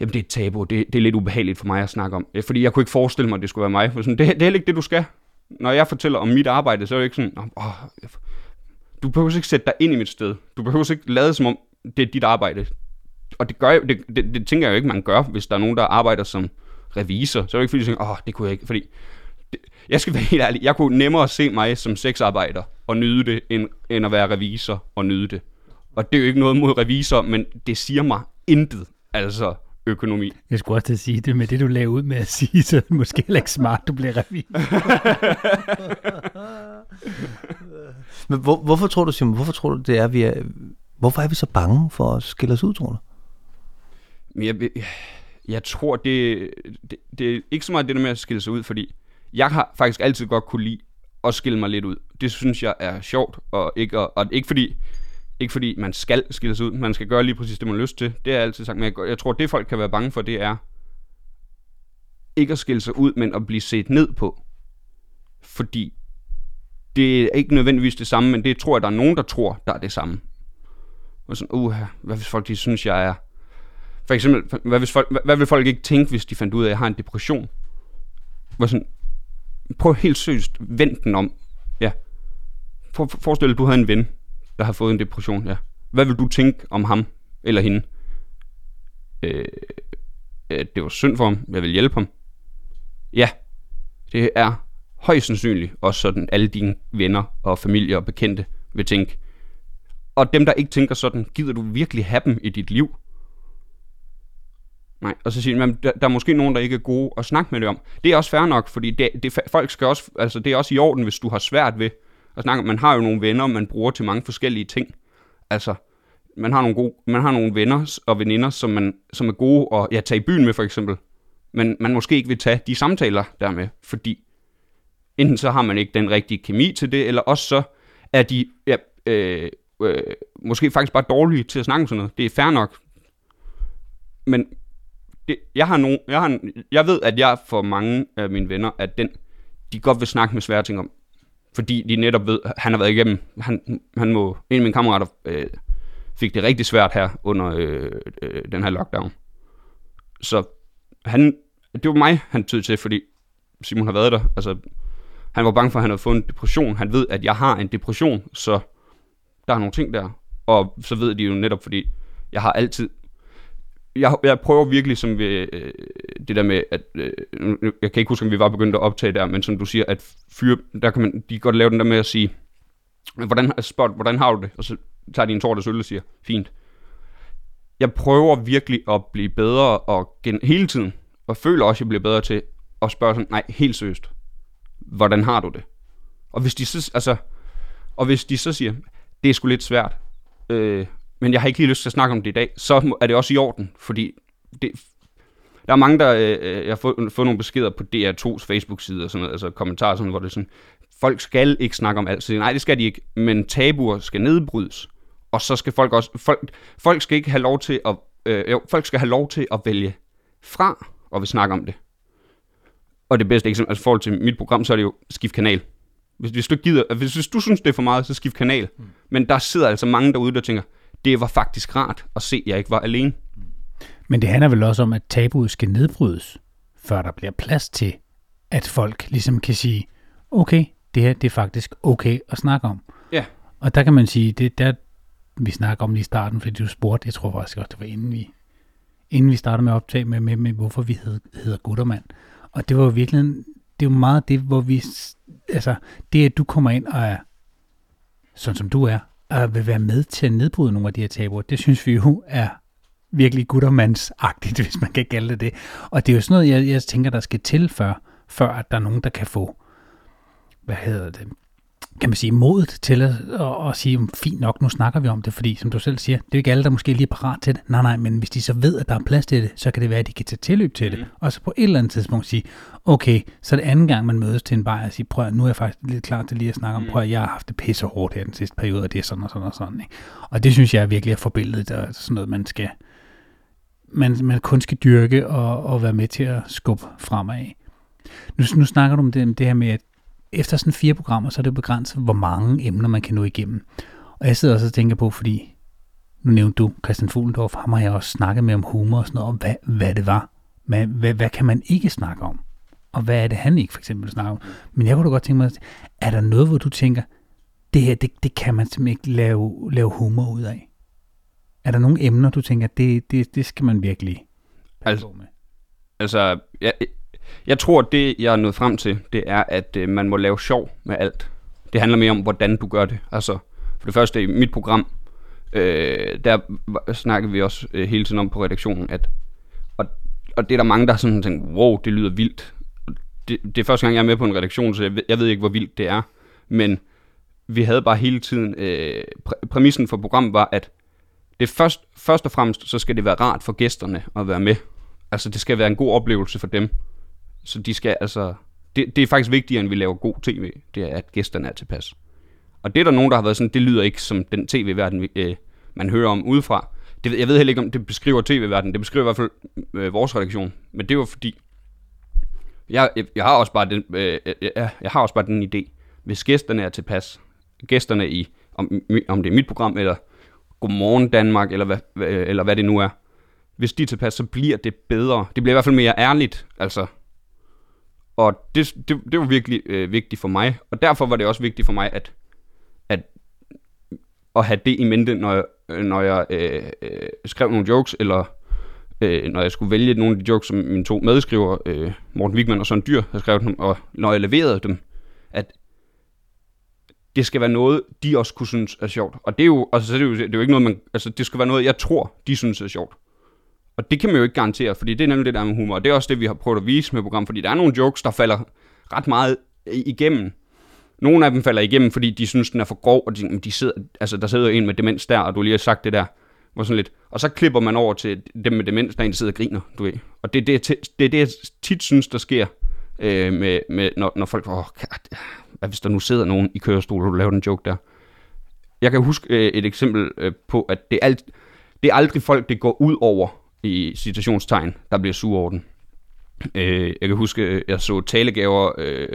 Jamen, det er et tabu. Det, det er lidt ubehageligt for mig at snakke om. Fordi jeg kunne ikke forestille mig, at det skulle være mig. For sådan, det, det er heller ikke det, du skal. Når jeg fortæller om mit arbejde, så er det ikke sådan, åh, du behøver ikke sætte dig ind i mit sted. Du behøver ikke lade som om, det er dit arbejde. Og det, gør det, det, det tænker jeg jo ikke, man gør, hvis der er nogen, der arbejder som revisor. Så er det ikke fordi, jeg tænker, åh, det kunne jeg ikke. Fordi jeg skal være helt ærlig, jeg kunne nemmere se mig som sexarbejder og nyde det, end, end at være revisor og nyde det. Og det er jo ikke noget mod revisor, men det siger mig intet. Altså, økonomi. Jeg skulle også til at sige det, med det du lavede ud med at sige, så er det måske heller ikke smart, du bliver revisor. Men hvor, hvorfor tror du, Simon, hvorfor tror du, det er, vi er, hvorfor er vi så bange for at skille os ud, tror du? Jeg, jeg, jeg tror, det, det, det er ikke så meget det der med at skille sig ud, fordi jeg har faktisk altid godt kunne lide at skille mig lidt ud. Det synes jeg er sjovt, og ikke, og, og ikke fordi ikke fordi man skal skille sig ud, man skal gøre lige præcis det, man har lyst til. Det er jeg altid sagt, men jeg, jeg tror, det folk kan være bange for, det er ikke at skille sig ud, men at blive set ned på. Fordi det er ikke nødvendigvis det samme, men det tror jeg, der er nogen, der tror, der er det samme. Og sådan, uh, hvad hvis folk de synes, jeg er... For eksempel, hvad, hvis folk, hvad, hvad vil folk ikke tænke, hvis de fandt ud af, at jeg har en depression? Hvor sådan, prøv helt seriøst, vend den om. Ja. For, forestil dig, at du havde en ven, der har fået en depression, ja. Hvad vil du tænke om ham eller hende? Øh, at det var synd for ham. Jeg vil hjælpe ham. Ja, det er højst sandsynligt også sådan, alle dine venner og familie og bekendte vil tænke. Og dem, der ikke tænker sådan, gider du virkelig have dem i dit liv? Nej, og så siger man, der, der er måske nogen, der ikke er gode at snakke med det om. Det er også fair nok, fordi det, det, folk skal også, altså det er også i orden, hvis du har svært ved at snakke Man har jo nogle venner, man bruger til mange forskellige ting. Altså, man har nogle, gode, man har nogle venner og veninder, som, man, som er gode at ja, tage i byen med, for eksempel. Men man måske ikke vil tage de samtaler dermed, fordi enten så har man ikke den rigtige kemi til det, eller også så er de ja, øh, øh, måske faktisk bare dårlige til at snakke om sådan noget. Det er fair nok. Men jeg, har nogen, jeg, har, jeg ved, at jeg for mange af mine venner, at den, de godt vil snakke med svære ting om fordi de netop ved, han har været igennem, han, han må, en af mine kammerater øh, fik det rigtig svært her under øh, øh, den her lockdown. Så han, det var mig, han tød til, fordi Simon har været der. Altså, han var bange for, at han havde fået en depression. Han ved, at jeg har en depression, så der er nogle ting der. Og så ved de jo netop, fordi jeg har altid jeg, jeg prøver virkelig som ved, øh, det der med, at øh, jeg kan ikke huske, om vi var begyndt at optage der, men som du siger, at fyre, der kan man, de kan godt lave den der med at sige, hvordan, spot, hvordan har du det? Og så tager de en tår, der og siger, fint. Jeg prøver virkelig at blive bedre og gen, hele tiden, og føler også, at jeg bliver bedre til at spørge sådan, nej, helt seriøst, hvordan har du det? Og hvis de så, altså, og hvis de så siger, det er sgu lidt svært, øh, men jeg har ikke lige lyst til at snakke om det i dag, så er det også i orden, fordi det, der er mange, der øh, øh jeg har fået, fået nogle beskeder på DR2's Facebook-side og sådan noget, altså kommentarer, sådan, hvor det er sådan, folk skal ikke snakke om alt. Så nej, det skal de ikke, men tabuer skal nedbrydes. Og så skal folk også, folk, folk skal ikke have lov til at, øh, jo, folk skal have lov til at vælge fra og vil snakke om det. Og det bedste eksempel, altså forhold til mit program, så er det jo skift kanal. Hvis, hvis du gider, hvis, hvis du synes, det er for meget, så skift kanal. Mm. Men der sidder altså mange derude, der tænker, det var faktisk rart at se, at jeg ikke var alene. Men det handler vel også om, at tabuet skal nedbrydes, før der bliver plads til, at folk ligesom kan sige, okay, det her det er faktisk okay at snakke om. Ja. Og der kan man sige, det der vi snakker om lige i starten, fordi du spurgte, jeg tror faktisk også, det var inden vi, inden vi startede med at optage med, med, med hvorfor vi hed, hedder Guttermand. Og det var virkelig, det er jo meget det, hvor vi, altså, det at du kommer ind og er, sådan som du er, og vil være med til at nedbryde nogle af de her tabuer, det synes vi jo er virkelig guttermandsagtigt, hvis man kan kalde det det. Og det er jo sådan noget, jeg, jeg tænker, der skal til før, før at der er nogen, der kan få, hvad hedder det, kan man sige, modet til at, at, at sige, fint nok, nu snakker vi om det, fordi som du selv siger, det er ikke alle, der måske lige er parat til det. Nej, nej, men hvis de så ved, at der er plads til det, så kan det være, at de kan tage tilløb til det. Mhm. Og så på et eller andet tidspunkt sige, okay, så det anden gang, man mødes til en bar og siger, prøv at, nu er jeg faktisk lidt klar til lige at snakke om, prøv at, jeg har haft det pisse hårdt her den sidste periode, og det er sådan og sådan og sådan. Ikke? Og det synes jeg er virkelig er forbilledet, og sådan noget, man skal, man, man kun skal dyrke og, og være med til at skubbe fremad. Nu, nu snakker du om det, det her med, at efter sådan fire programmer, så er det begrænset, hvor mange emner man kan nå igennem. Og jeg sidder også og tænker på, fordi nu nævnte du Christian Fuglendorf, ham har jeg også snakket med om humor og sådan noget, om hvad, hvad det var. Hvad, hvad, hvad kan man ikke snakke om? Og hvad er det, han ikke for eksempel snakker om? Men jeg kunne da godt tænke mig, er der noget, hvor du tænker, det her, det, det kan man simpelthen ikke lave, lave humor ud af? Er der nogle emner, du tænker, det, det, det skal man virkelig Altså- på med? Altså, jeg, jeg tror, det, jeg er nået frem til, det er, at øh, man må lave sjov med alt. Det handler mere om, hvordan du gør det. Altså, for det første i mit program, øh, der snakkede vi også øh, hele tiden om på redaktionen, at og, og det er der mange, der sådan tænker, wow, det lyder vildt. Det, det er første gang, jeg er med på en redaktion, så jeg ved, jeg ved ikke, hvor vildt det er. Men vi havde bare hele tiden, øh, præ- præmissen for programmet var, at det først, først og fremmest, så skal det være rart for gæsterne at være med. Altså, det skal være en god oplevelse for dem. Så de skal altså... Det, det er faktisk vigtigere, end vi laver god tv. Det er, at gæsterne er tilpas. Og det er der nogen, der har været sådan, det lyder ikke som den tv-verden, øh, man hører om udefra. Det, jeg ved heller ikke, om det beskriver tv-verdenen. Det beskriver i hvert fald øh, vores redaktion. Men det var fordi... Jeg, jeg, jeg, har også bare den, øh, øh, øh jeg, jeg har også bare den idé. Hvis gæsterne er tilpas, gæsterne i, om, om det er mit program, eller Godmorgen Danmark, eller hvad, hvad- eller hvad det nu er, hvis de er tilpas, så bliver det bedre. Det bliver i hvert fald mere ærligt, altså. Og det, det, det var virkelig øh, vigtigt for mig, og derfor var det også vigtigt for mig, at, at, at have det i mente, når jeg, når jeg øh, øh, skrev nogle jokes, eller øh, når jeg skulle vælge nogle af de jokes, som mine to medskriver, øh, Morten Wigman og Søren Dyr, har skrevet dem, og når jeg leverede dem, at det skal være noget, de også kunne synes er sjovt. Og det er jo, altså, så er jo, det er jo ikke noget, man, altså, det skal være noget, jeg tror, de synes er sjovt. Og det kan man jo ikke garantere, fordi det er nemlig det der med humor. Og det er også det, vi har prøvet at vise med programmet, fordi der er nogle jokes, der falder ret meget igennem. Nogle af dem falder igennem, fordi de synes, den er for grov, og de, de sidder, altså, der sidder en med demens der, og du lige har sagt det der. Hvor sådan lidt. Og så klipper man over til dem med demens, der en, der sidder og griner, du ved. Og det er det, det, er det jeg tit synes, der sker, øh, med, med, når, når folk, åh, God, hvad hvis der nu sidder nogen i kørestol, og du laver den joke der. Jeg kan huske øh, et eksempel øh, på, at det er, alt, det er aldrig folk, det går ud over i citationstegn, der bliver sur over den. Øh, jeg kan huske, øh, jeg så talegaver øh,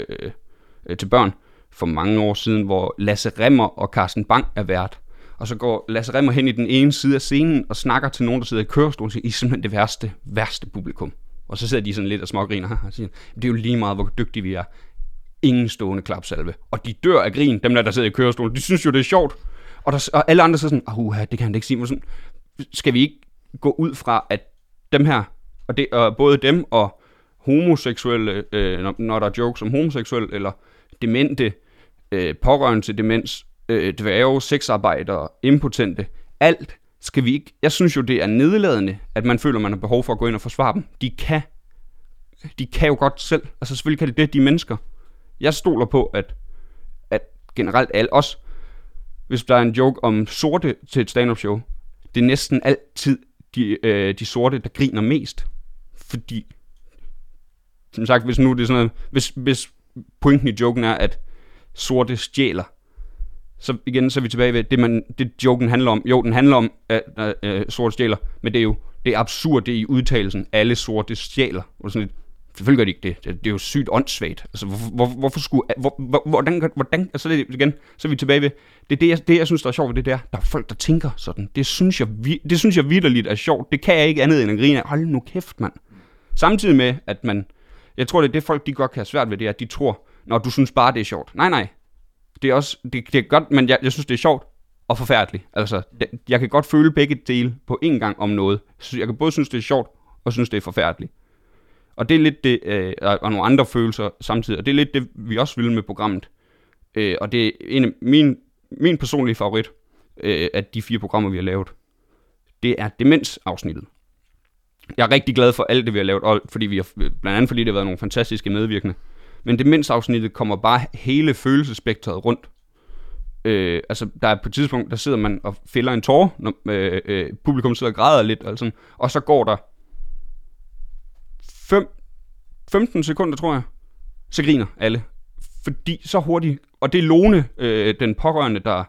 øh, til børn for mange år siden, hvor Lasse Remmer og Carsten Bang er vært. Og så går Lasse Remmer hen i den ene side af scenen og snakker til nogen, der sidder i kørestol og siger, I er simpelthen det værste, værste publikum. Og så sidder de sådan lidt og smågriner og siger, det er jo lige meget, hvor dygtige vi er. Ingen stående klapsalve. Og de dør af grin, dem der, der sidder i kørestolen. De synes jo, det er sjovt. Og, der, og alle andre sidder sådan, uh, det kan han da ikke sige. Sådan, skal vi ikke gå ud fra, at dem her, og, det, og både dem og homoseksuelle, øh, når, når der er jokes om homoseksuelle, eller demente, øh, pårørende til demens, øh, dværge, sexarbejdere, impotente, alt skal vi ikke... Jeg synes jo, det er nedladende, at man føler, man har behov for at gå ind og forsvare dem. De kan, de kan jo godt selv. Altså selvfølgelig kan det det, de mennesker. Jeg stoler på, at, at generelt alle os, hvis der er en joke om sorte til et stand-up show, det er næsten altid de, øh, de sorte, der griner mest. Fordi, som sagt, hvis nu det er sådan noget, hvis, hvis pointen i joken er, at sorte stjæler, så igen, så er vi tilbage ved, det, man, det joken handler om. Jo, den handler om, at øh, sorte stjæler, men det er jo det er absurd, det er i udtalelsen, alle sorte stjæler. Og sådan lidt, selvfølgelig gør de ikke det. det. Det er jo sygt åndssvagt. Altså, hvorfor, hvor, hvorfor skulle... Hvor, hvor, hvordan, hvordan, altså det, igen, så er vi tilbage ved, det er det, jeg, det, jeg synes, der er sjovt ved det der. Der er folk, der tænker sådan. Det synes jeg, vi- det synes jeg vidderligt er sjovt. Det kan jeg ikke andet end at grine af. Hold nu kæft, mand. Samtidig med, at man... Jeg tror, det er det, folk de godt kan have svært ved, det er, at de tror, når du synes bare, det er sjovt. Nej, nej. Det er også... Det, det er godt, men jeg, jeg synes, det er sjovt og forfærdeligt. Altså, det, jeg kan godt føle begge dele på én gang om noget. Så jeg kan både synes, det er sjovt, og synes, det er forfærdeligt. Og det er lidt det, øh, og og nogle andre følelser samtidig, og det er lidt det, vi også vil med programmet. Øh, og det er en af min, min personlige favorit øh, af de fire programmer, vi har lavet. Det er demensafsnittet. Jeg er rigtig glad for alt det, vi har lavet, og fordi vi har, blandt andet fordi det har været nogle fantastiske medvirkende. Men demensafsnittet kommer bare hele følelsespektret rundt. Øh, altså, der er på et tidspunkt, der sidder man og fælder en tår, når øh, øh, publikum sidder og græder lidt, og, sådan, og så går der 5, 15 sekunder, tror jeg, så griner alle. Fordi så hurtigt, og det er Lone, øh, den pårørende, der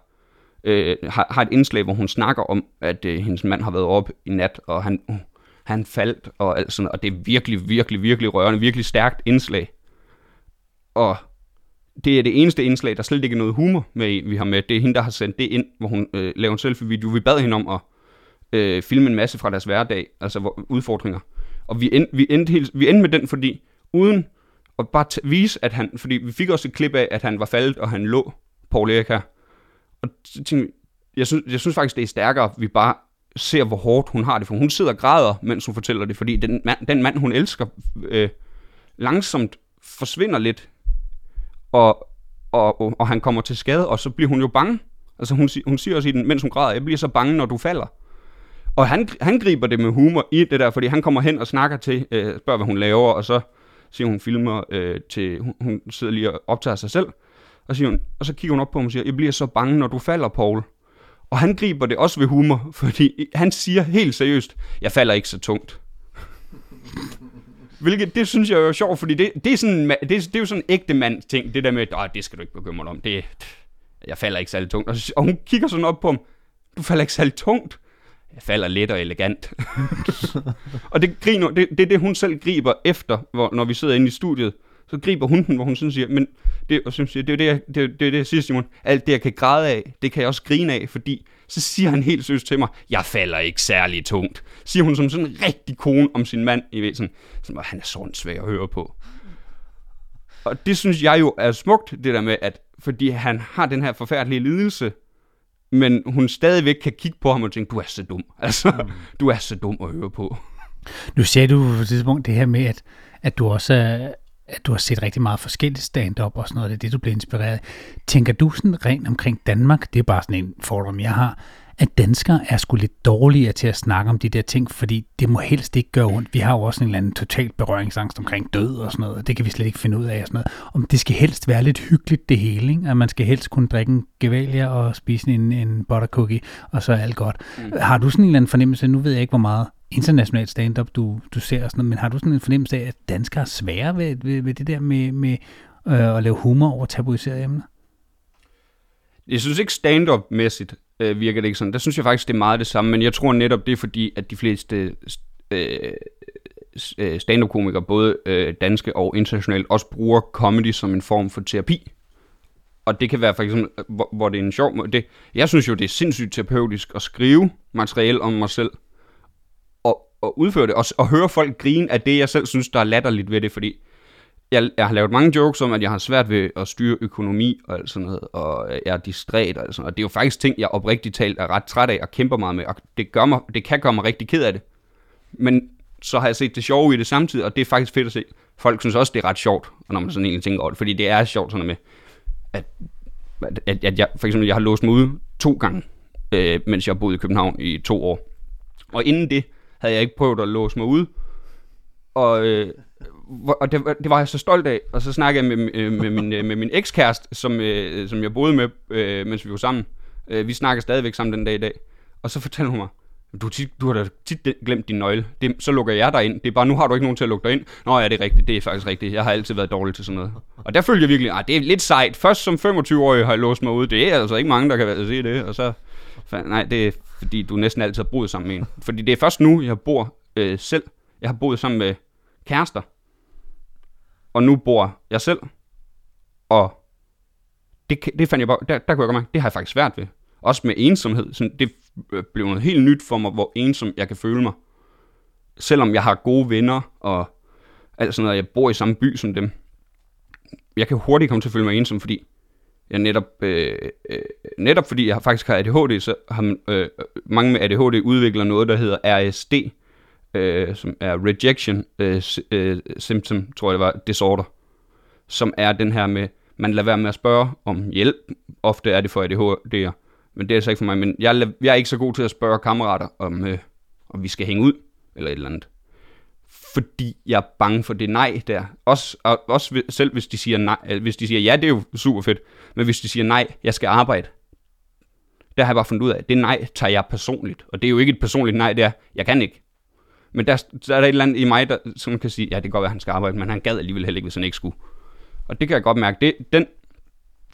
øh, har, har et indslag, hvor hun snakker om, at øh, hendes mand har været op i nat, og han, uh, han faldt, og alt sådan, og det er virkelig, virkelig, virkelig rørende, virkelig stærkt indslag. Og det er det eneste indslag, der slet ikke er noget humor med, vi har med. Det er hende, der har sendt det ind, hvor hun øh, laver en selfie-video. Vi bad hende om at øh, filme en masse fra deres hverdag, altså hvor, udfordringer. Og vi endte, vi, endte helt, vi endte med den, fordi uden at bare t- vise, at han, fordi vi fik også et klip af, at han var faldet, og han lå, Paul Erik her. Og så tænkte, jeg, synes, jeg synes faktisk, det er stærkere, at vi bare ser, hvor hårdt hun har det, for hun sidder og græder, mens hun fortæller det, fordi den mand, den mand hun elsker, øh, langsomt forsvinder lidt og, og, og, og han kommer til skade, og så bliver hun jo bange. Altså hun, hun siger også i den, mens hun græder, jeg bliver så bange, når du falder. Og han, han griber det med humor i det der, fordi han kommer hen og snakker til, øh, spørger, hvad hun laver, og så siger hun filmer øh, til, hun, hun sidder lige og optager sig selv, og, siger hun, og så kigger hun op på ham og siger, jeg bliver så bange, når du falder, Paul. Og han griber det også ved humor, fordi han siger helt seriøst, jeg falder ikke så tungt. Hvilket, det synes jeg er sjovt, fordi det, det, er sådan, det, det er jo sådan en ægte mand ting, det der med, at det skal du ikke bekymre dig om, det, jeg falder ikke særlig tungt. Og, og hun kigger sådan op på ham, du falder ikke særlig tungt. Jeg falder let og elegant. og det, griner, det, det er det, hun selv griber efter, hvor, når vi sidder inde i studiet. Så griber hun den, hvor hun sådan siger, men det, og synes, det er det, jeg, det, det, det, jeg siger, Simon. Alt det, jeg kan græde af, det kan jeg også grine af, fordi så siger han helt søst til mig, jeg falder ikke særlig tungt. Siger hun som sådan en rigtig kone om sin mand, i væsen. sådan, han er sådan svær at høre på. Og det synes jeg jo er smukt, det der med, at fordi han har den her forfærdelige lidelse, men hun stadigvæk kan kigge på ham og tænke, du er så dum. Altså, mm. du er så dum at høre på. Nu sagde du på et tidspunkt det her med, at, at du også er, at du har set rigtig meget forskelligt stand-up og sådan noget, det er det, du bliver inspireret Tænker du sådan rent omkring Danmark, det er bare sådan en fordom, jeg har, at danskere er sgu lidt dårligere til at snakke om de der ting, fordi det må helst ikke gøre ondt. Vi har jo også en eller anden total berøringsangst omkring død og sådan noget, det kan vi slet ikke finde ud af og sådan noget. Om det skal helst være lidt hyggeligt det hele, ikke? at man skal helst kunne drikke en gevalia og spise en, en butter cookie, og så er alt godt. Mm. Har du sådan en eller anden fornemmelse, nu ved jeg ikke, hvor meget international stand-up, du, du ser og sådan noget, men har du sådan en fornemmelse af, at danskere er svære ved, ved, ved det der med, med øh, at lave humor over tabuiserede emner? Jeg synes ikke stand-up-mæssigt øh, virker det ikke sådan. Der synes jeg faktisk, det er meget det samme, men jeg tror netop, det er fordi, at de fleste øh, øh stand-up-komikere, både øh, danske og internationalt, også bruger comedy som en form for terapi. Og det kan være for eksempel, øh, hvor, hvor det er en sjov måde. Det, jeg synes jo, det er sindssygt terapeutisk at skrive materiale om mig selv, og, og udføre det, og, og høre folk grine af det, jeg selv synes, der er latterligt ved det, fordi jeg, jeg har lavet mange jokes om, at jeg har svært ved at styre økonomi og alt sådan noget, og jeg er distræt og alt sådan noget. Og det er jo faktisk ting, jeg oprigtigt talt er ret træt af og kæmper meget med, og det, gør mig, det kan gøre mig rigtig ked af det. Men så har jeg set det sjove i det samtidig, og det er faktisk fedt at se. Folk synes også, det er ret sjovt, når man sådan egentlig tænker over det, fordi det er sjovt sådan med, at, at, at jeg, for eksempel, jeg har låst mig ude to gange, øh, mens jeg har boet i København i to år. Og inden det, havde jeg ikke prøvet at låse mig ud. Og, øh, og det, det var jeg så stolt af. Og så snakkede jeg med, øh, med, min, øh, med min ekskæreste, som, øh, som jeg boede med, øh, mens vi var sammen. Øh, vi snakker stadigvæk sammen den dag i dag. Og så fortæller hun mig, du, tit, du har da tit glemt din nøgle. Det, så lukker jeg dig ind. Det er bare, nu har du ikke nogen til at lukke dig ind. Nå ja, det er rigtigt. Det er faktisk rigtigt. Jeg har altid været dårlig til sådan noget. Og der følte jeg virkelig, at det er lidt sejt. Først som 25-årig har jeg låst mig ud. Det er altså ikke mange, der kan se det. Og så, nej, det er fordi du næsten altid har boet sammen med en. Fordi det er først nu, jeg bor øh, selv. Jeg har boet sammen med kærester. Og nu bor jeg selv. Og det, det fandt jeg bare, der, der kunne jeg godt mærke, det har jeg faktisk svært ved. Også med ensomhed. Sådan, det øh, blev noget helt nyt for mig, hvor ensom jeg kan føle mig. Selvom jeg har gode venner, og alt sådan noget, jeg bor i samme by som dem. Jeg kan hurtigt komme til at føle mig ensom, fordi jeg netop, øh, øh, netop fordi jeg faktisk har ADHD, så har øh, øh mange med ADHD udvikler noget, der hedder RSD, øh, som er Rejection øh, øh, Symptom, tror jeg det var, Disorder, som er den her med, man lader være med at spørge om hjælp. Ofte er det for ADHD'er, men det er altså ikke for mig. Men jeg, jeg er ikke så god til at spørge kammerater, om, øh, om vi skal hænge ud, eller et eller andet fordi jeg er bange for det nej der. Også, og, også selv hvis de siger nej, øh, hvis de siger ja, det er jo super fedt, men hvis de siger nej, jeg skal arbejde, der har jeg bare fundet ud af, at det nej tager jeg personligt. Og det er jo ikke et personligt nej, det er, jeg kan ikke. Men der, der er der et eller andet i mig, der, som kan sige, ja, det kan godt være, at han skal arbejde, men han gad alligevel heller ikke, hvis han ikke skulle. Og det kan jeg godt mærke. Det, den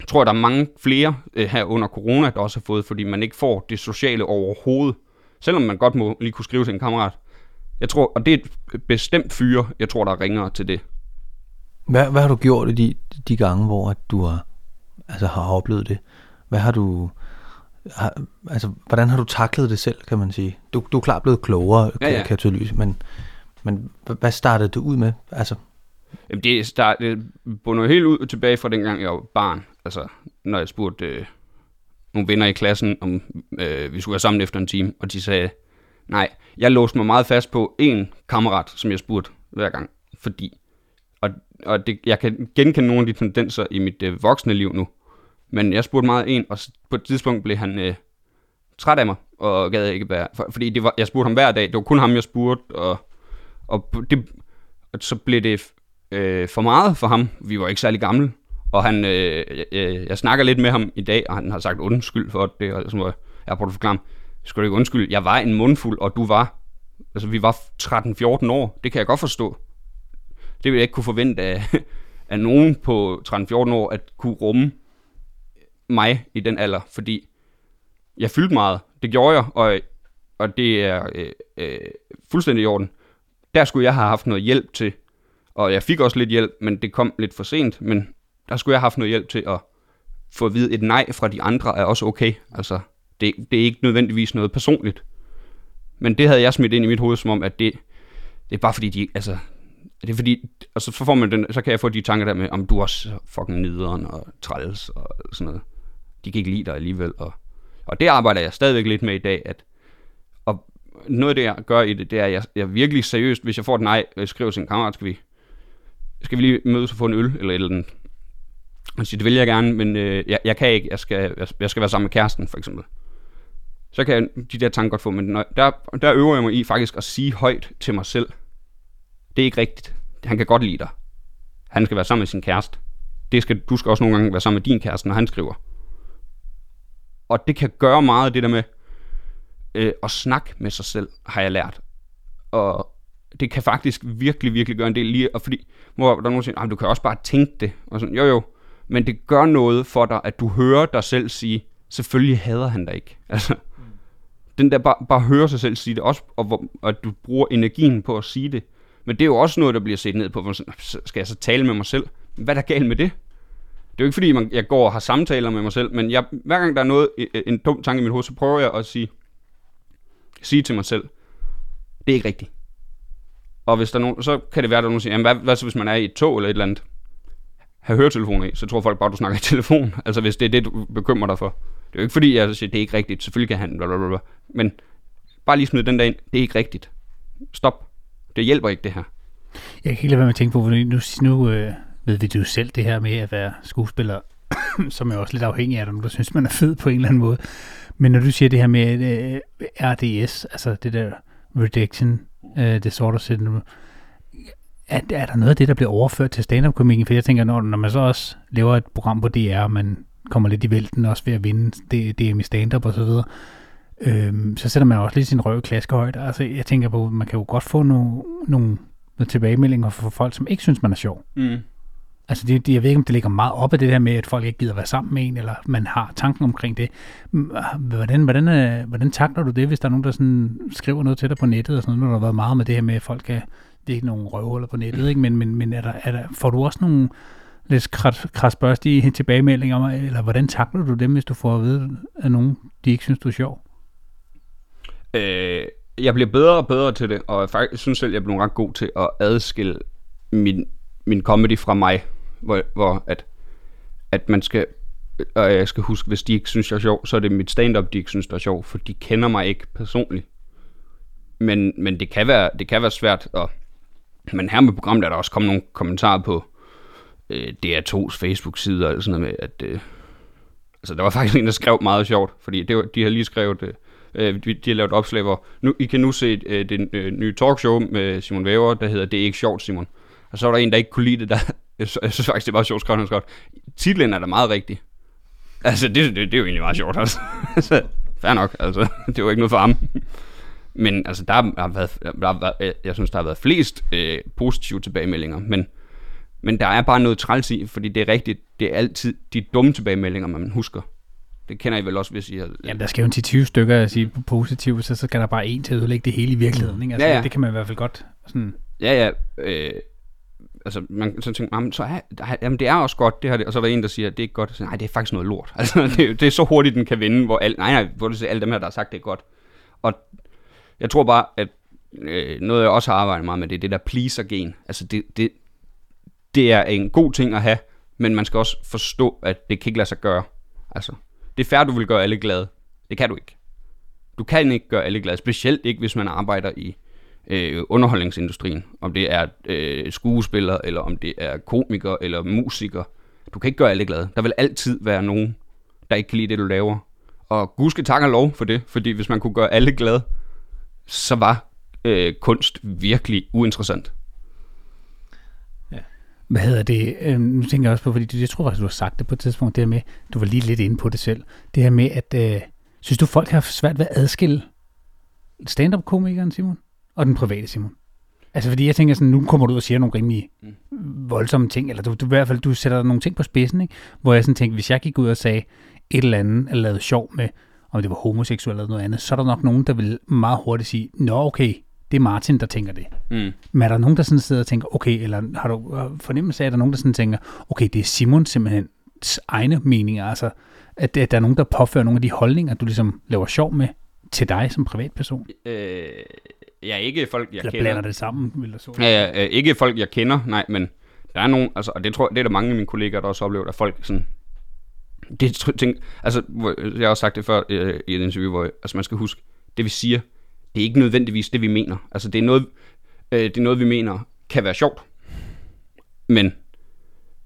tror jeg, der er mange flere øh, her under corona, der også har fået, fordi man ikke får det sociale overhovedet. Selvom man godt må lige kunne skrive til en kammerat. Jeg tror, og det er et bestemt fyre, jeg tror, der ringer til det. Hvad, hvad har du gjort i de, de gange, hvor at du har, altså, har oplevet det? Hvad har du... Har, altså, hvordan har du taklet det selv, kan man sige? Du, du er klart blevet klogere, Ja, ja. kan jeg tydeligvis, men, men hvad startede det ud med? Altså, Jamen, det startede bunder helt ud tilbage fra dengang, jeg var barn. Altså, når jeg spurgte øh, nogle venner i klassen, om øh, vi skulle være sammen efter en time, og de sagde, nej, jeg låste mig meget fast på en kammerat, som jeg spurgte hver gang, fordi, og, og det, jeg kan genkende nogle af de tendenser i mit øh, voksne liv nu, men jeg spurgte meget en, og på et tidspunkt blev han øh, træt af mig, og gad ikke være, for, fordi det var, jeg spurgte ham hver dag, det var kun ham, jeg spurgte, og, og det, og så blev det øh, for meget for ham. Vi var ikke særlig gamle. Og han, øh, øh, jeg snakker lidt med ham i dag, og han har sagt undskyld for det. Og sådan, jeg har prøvet at forklare ham, skal du ikke undskylde, jeg var en mundfuld, og du var, altså vi var 13-14 år. Det kan jeg godt forstå. Det ville jeg ikke kunne forvente af, af nogen på 13-14 år, at kunne rumme mig i den alder, fordi jeg fyldte meget. Det gjorde jeg, og, og det er øh, øh, fuldstændig i orden. Der skulle jeg have haft noget hjælp til, og jeg fik også lidt hjælp, men det kom lidt for sent, men der skulle jeg have haft noget hjælp til at få at vide, et nej fra de andre er også okay. Altså, det, det er ikke nødvendigvis noget personligt. Men det havde jeg smidt ind i mit hoved, som om, at det, det er bare fordi, de, altså, det er fordi, og så, får man den, så kan jeg få de tanker der med, om du er også fucking nederen og træls og sådan noget. De kan ikke lide dig alligevel. Og, og det arbejder jeg stadigvæk lidt med i dag, at og noget af det, jeg gør i det, det er, at jeg, jeg virkelig seriøst, hvis jeg får et nej, jeg skriver til en kammerat, skal vi, skal vi lige mødes og få en øl, eller et eller andet. Han siger, det vil jeg gerne, men øh, jeg, jeg kan ikke, jeg skal, jeg, jeg skal være sammen med kæresten, for eksempel. Så kan jeg de der tanker godt få, men når, der, der øver jeg mig i faktisk at sige højt til mig selv, det er ikke rigtigt. Han kan godt lide dig. Han skal være sammen med sin kæreste. Det skal, du skal også nogle gange være sammen med din kæreste, når han skriver. Og det kan gøre meget det der med øh, at snakke med sig selv, har jeg lært. Og det kan faktisk virkelig, virkelig gøre en del lige, og fordi, hvor der er nogen, siger, du kan også bare tænke det, og sådan, jo jo, men det gør noget for dig, at du hører dig selv sige, selvfølgelig hader han dig ikke. Altså, den der bare, bare høre sig selv sige det, også, og, hvor, og at du bruger energien på at sige det. Men det er jo også noget, der bliver set ned på, hvor "Så skal jeg så tale med mig selv? Hvad er der galt med det? Det er jo ikke fordi, man, jeg går og har samtaler med mig selv, men jeg, hver gang der er noget, en, en dum tanke i mit hoved, så prøver jeg at sige, sige til mig selv, det er ikke rigtigt. Og hvis der er nogen, så kan det være, at der er nogen, der siger, jamen, hvad, hvad så hvis man er i et tog eller et eller andet? Have høretelefoner i, så tror folk bare, du snakker i telefon. Altså hvis det er det, du bekymrer dig for. Det er jo ikke fordi, jeg siger, det er ikke rigtigt. Selvfølgelig kan han, blablabla. Men bare lige smid den der ind. Det er ikke rigtigt. Stop. Det hjælper ikke det her. Jeg kan ikke lade være med at tænke på, fordi nu, nu øh, ved vi det jo selv, det her med at være skuespiller, som er også lidt afhængig af dem, der synes, man er fed på en eller anden måde. Men når du siger det her med øh, RDS, altså det der Reduction øh, Disorder Syndrome, er, er der noget af det, der bliver overført til stand-up-komikien? For jeg tænker, når, når man så også laver et program på DR, og man kommer lidt i vælten også ved at vinde det, DM i stand-up og så videre, øhm, så sætter man også lidt sin røv i klaskehøjde. Altså, jeg tænker på, man kan jo godt få nogle, nogle nogle tilbagemeldinger fra folk, som ikke synes, man er sjov. Mm. Altså, det, det, jeg ved ikke, om det ligger meget op af det der med, at folk ikke gider være sammen med en, eller man har tanken omkring det. Hvordan, hvordan, øh, hvordan takler du det, hvis der er nogen, der sådan skriver noget til dig på nettet, og sådan noget, når der har været meget med det her med, at folk er, det er ikke nogen røvhuller på nettet, ikke? men, men, men er der, er der, får du også nogle lidt krasbørstige tilbagemeldinger, eller hvordan takler du dem, hvis du får at vide af nogen, de ikke synes, du er sjov? Øh, jeg bliver bedre og bedre til det, og jeg faktisk synes selv, jeg er blevet ret god til at adskille min, min comedy fra mig, hvor, hvor at, at man skal, og jeg skal huske, hvis de ikke synes, jeg er sjov, så er det mit stand-up, de ikke synes, der er sjov, for de kender mig ikke personligt. Men, men det, kan være, det kan være svært, og, men her med programmet er der også kommet nogle kommentarer på øh, DR2's Facebook-side, og sådan noget med, at øh, altså, der var faktisk en, der skrev meget sjovt, fordi det var, de har lige skrevet, øh, Øh, de, de har lavet et opslag, hvor nu, I kan nu se øh, det øh, nye talkshow med Simon Væver, der hedder Det er ikke sjovt, Simon. Og så var der en, der ikke kunne lide det, der, jeg, jeg synes faktisk, det var sjovt skrevet, han skrev, titlen er da meget rigtig. Altså, det, det, det er jo egentlig meget sjovt, altså. Så- fair nok, altså, det var ikke noget for ham. Men altså, der har været, der har været, jeg synes, der har været flest øh, positive tilbagemeldinger, men, men der er bare noget træls i, fordi det er rigtigt, det er altid de dumme tilbagemeldinger, man husker. Det kender I vel også, hvis I har... Jamen, der skal jo en 10-20 stykker at sige positive, så, så skal der bare en til at ødelægge det hele i virkeligheden. Ikke? Altså, Ja, ja. Det kan man i hvert fald godt sådan... Ja, ja. Øh, altså, man så tænker, jamen, så er, jamen, det er også godt, det her, og så er der en, der siger, det er ikke godt. Så, nej, det er faktisk noget lort. Altså, det, det er så hurtigt, den kan vinde, hvor alt, nej, nej, hvor det alle dem her, der har sagt, det er godt. Og jeg tror bare, at øh, noget, jeg også har arbejdet meget med, det er det der pleaser-gen. Altså, det, det, det er en god ting at have, men man skal også forstå, at det kan ikke lade sig gøre. Altså, det er fair, du vil gøre alle glade. Det kan du ikke. Du kan ikke gøre alle glade, specielt ikke, hvis man arbejder i øh, underholdningsindustrien. Om det er øh, skuespiller, eller om det er komiker, eller musiker. Du kan ikke gøre alle glade. Der vil altid være nogen, der ikke kan lide det, du laver. Og gudske tak og lov for det, fordi hvis man kunne gøre alle glade, så var øh, kunst virkelig uinteressant. Hvad hedder det? Øhm, nu tænker jeg også på, fordi det, jeg tror faktisk, du har sagt det på et tidspunkt, det her med, du var lige lidt inde på det selv, det her med, at øh, synes du, folk har svært ved at adskille stand-up-komikeren, Simon, og den private Simon? Altså, fordi jeg tænker sådan, nu kommer du ud og siger nogle rimelig voldsomme ting, eller du, du, i hvert fald, du sætter nogle ting på spidsen, ikke? hvor jeg sådan tænkte, hvis jeg gik ud og sagde et eller andet, eller lavede sjov med, om det var homoseksuelt eller noget andet, så er der nok nogen, der vil meget hurtigt sige, nå okay, det er Martin, der tænker det. Mm. Men er der nogen, der sådan sidder og tænker, okay, eller har du øh, fornemmelse af, at der er nogen, der sådan tænker, okay, det er Simon simpelthen egne meninger, altså at, at der er nogen, der påfører nogle af de holdninger, du ligesom laver sjov med til dig som privatperson? Øh, ja, ikke folk, jeg Eller kender. blander det sammen, vil jeg så. Ja, ja, øh, ikke folk, jeg kender, nej, men der er nogen, altså, og det tror det er der mange af mine kollegaer, der også oplever, at folk sådan, det ting, altså, jeg har også sagt det før øh, i et interview, hvor altså, man skal huske, det vi siger, det er ikke nødvendigvis det, vi mener. Altså, det er noget, øh, det er noget vi mener, kan være sjovt. Men,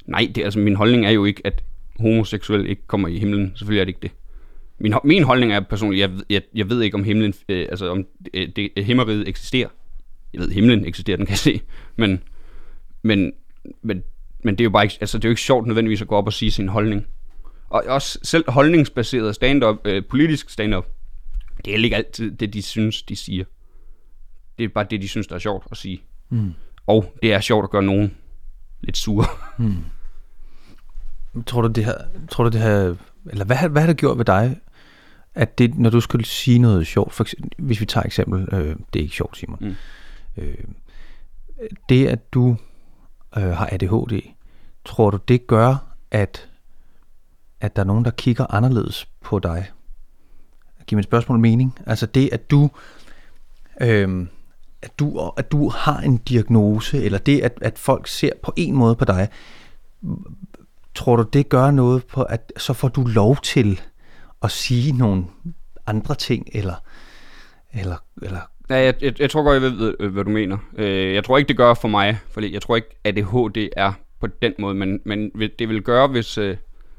nej, det, altså, min holdning er jo ikke, at homoseksuel ikke kommer i himlen. Selvfølgelig er det ikke det. Min, min holdning er personligt, jeg, jeg, jeg ved ikke, om himlen, øh, altså, om øh, det, det, himmeriget eksisterer. Jeg ved, himlen eksisterer, den kan jeg se. Men, men, men, men det er jo bare ikke, altså, det er jo ikke sjovt nødvendigvis at gå op og sige sin holdning. Og også selv holdningsbaseret stand-up, øh, politisk stand-up, det er ikke altid det, de synes, de siger. Det er bare det, de synes, der er sjovt at sige. Mm. Og det er sjovt at gøre nogen lidt sure. Tror du det her, tror du det her, eller hvad, hvad har det gjort ved dig, at det, når du skulle sige noget sjovt, for eksempel, hvis vi tager eksempel, øh, det er ikke sjovt, Simon, Mm. øh, det at du øh, har ADHD, tror du det gør, at, at der er nogen, der kigger anderledes på dig? Giver mit spørgsmål mening? Altså det, at du, øh, at du, at du har en diagnose, eller det, at, at folk ser på en måde på dig, tror du, det gør noget på, at så får du lov til at sige nogle andre ting, eller, eller, eller Ja, jeg, jeg, jeg tror godt, jeg ved, øh, hvad du mener. Øh, jeg tror ikke, det gør for mig, fordi jeg tror ikke, at ADHD er på den måde, men, men det vil gøre, hvis, øh,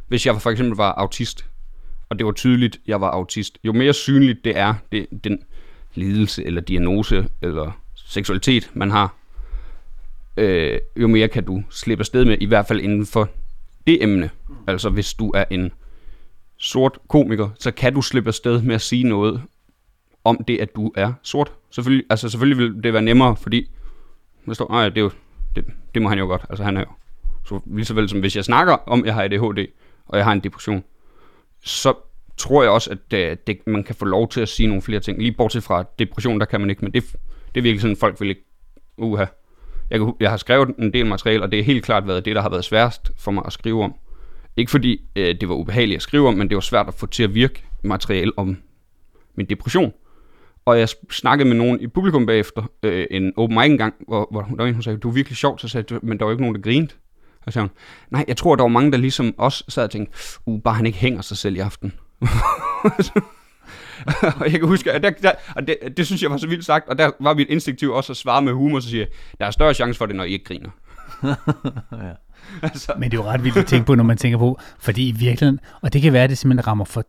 hvis jeg for eksempel var autist, og det var tydeligt, jeg var autist. Jo mere synligt det er, det, den lidelse eller diagnose eller seksualitet, man har, øh, jo mere kan du slippe afsted med, i hvert fald inden for det emne. Altså hvis du er en sort komiker, så kan du slippe afsted med at sige noget om det, at du er sort. Selvfølgelig, altså selvfølgelig vil det være nemmere, fordi der står, nej, det, er jo, det, det må han jo godt. Altså han er jo så lige så vel som hvis jeg snakker om, at jeg har ADHD, og jeg har en depression, så tror jeg også, at det, det, man kan få lov til at sige nogle flere ting. Lige bortset fra depression, der kan man ikke, men det, det er virkelig sådan, folk vil ikke, uha. Jeg, kan, jeg har skrevet en del materiale, og det er helt klart været det, der har været sværest for mig at skrive om. Ikke fordi øh, det var ubehageligt at skrive om, men det var svært at få til at virke materiale om min depression. Og jeg snakkede med nogen i publikum bagefter, øh, en open mic engang, hvor, hvor der var en, hun sagde, du er virkelig sjov, så sagde jeg, men der var ikke nogen, der grinede. Og så sagde hun, nej, jeg tror, der var mange, der ligesom os sad og tænkte, uh, bare han ikke hænger sig selv i aften. og jeg kan huske, at der, der, og det, det, synes jeg var så vildt sagt, og der var mit instinktiv også at svare med humor, så siger jeg, der er større chance for det, når I ikke griner. ja. altså, Men det er jo ret vildt at tænke på, når man tænker på, fordi i virkeligheden, og det kan være, at det simpelthen rammer for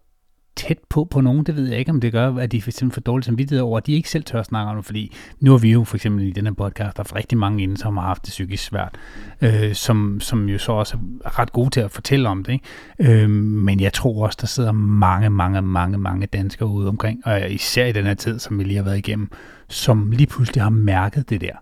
tæt på på nogen, det ved jeg ikke, om det gør, at de for eksempel får dårligt samvittighed over, at de ikke selv tør snakke om det, fordi nu har vi jo for eksempel i den her podcast haft rigtig mange inden, som har haft det psykisk svært, øh, som, som jo så også er ret gode til at fortælle om det, ikke? Øh, men jeg tror også, der sidder mange, mange, mange, mange danskere ude omkring, og især i den her tid, som vi lige har været igennem, som lige pludselig har mærket det der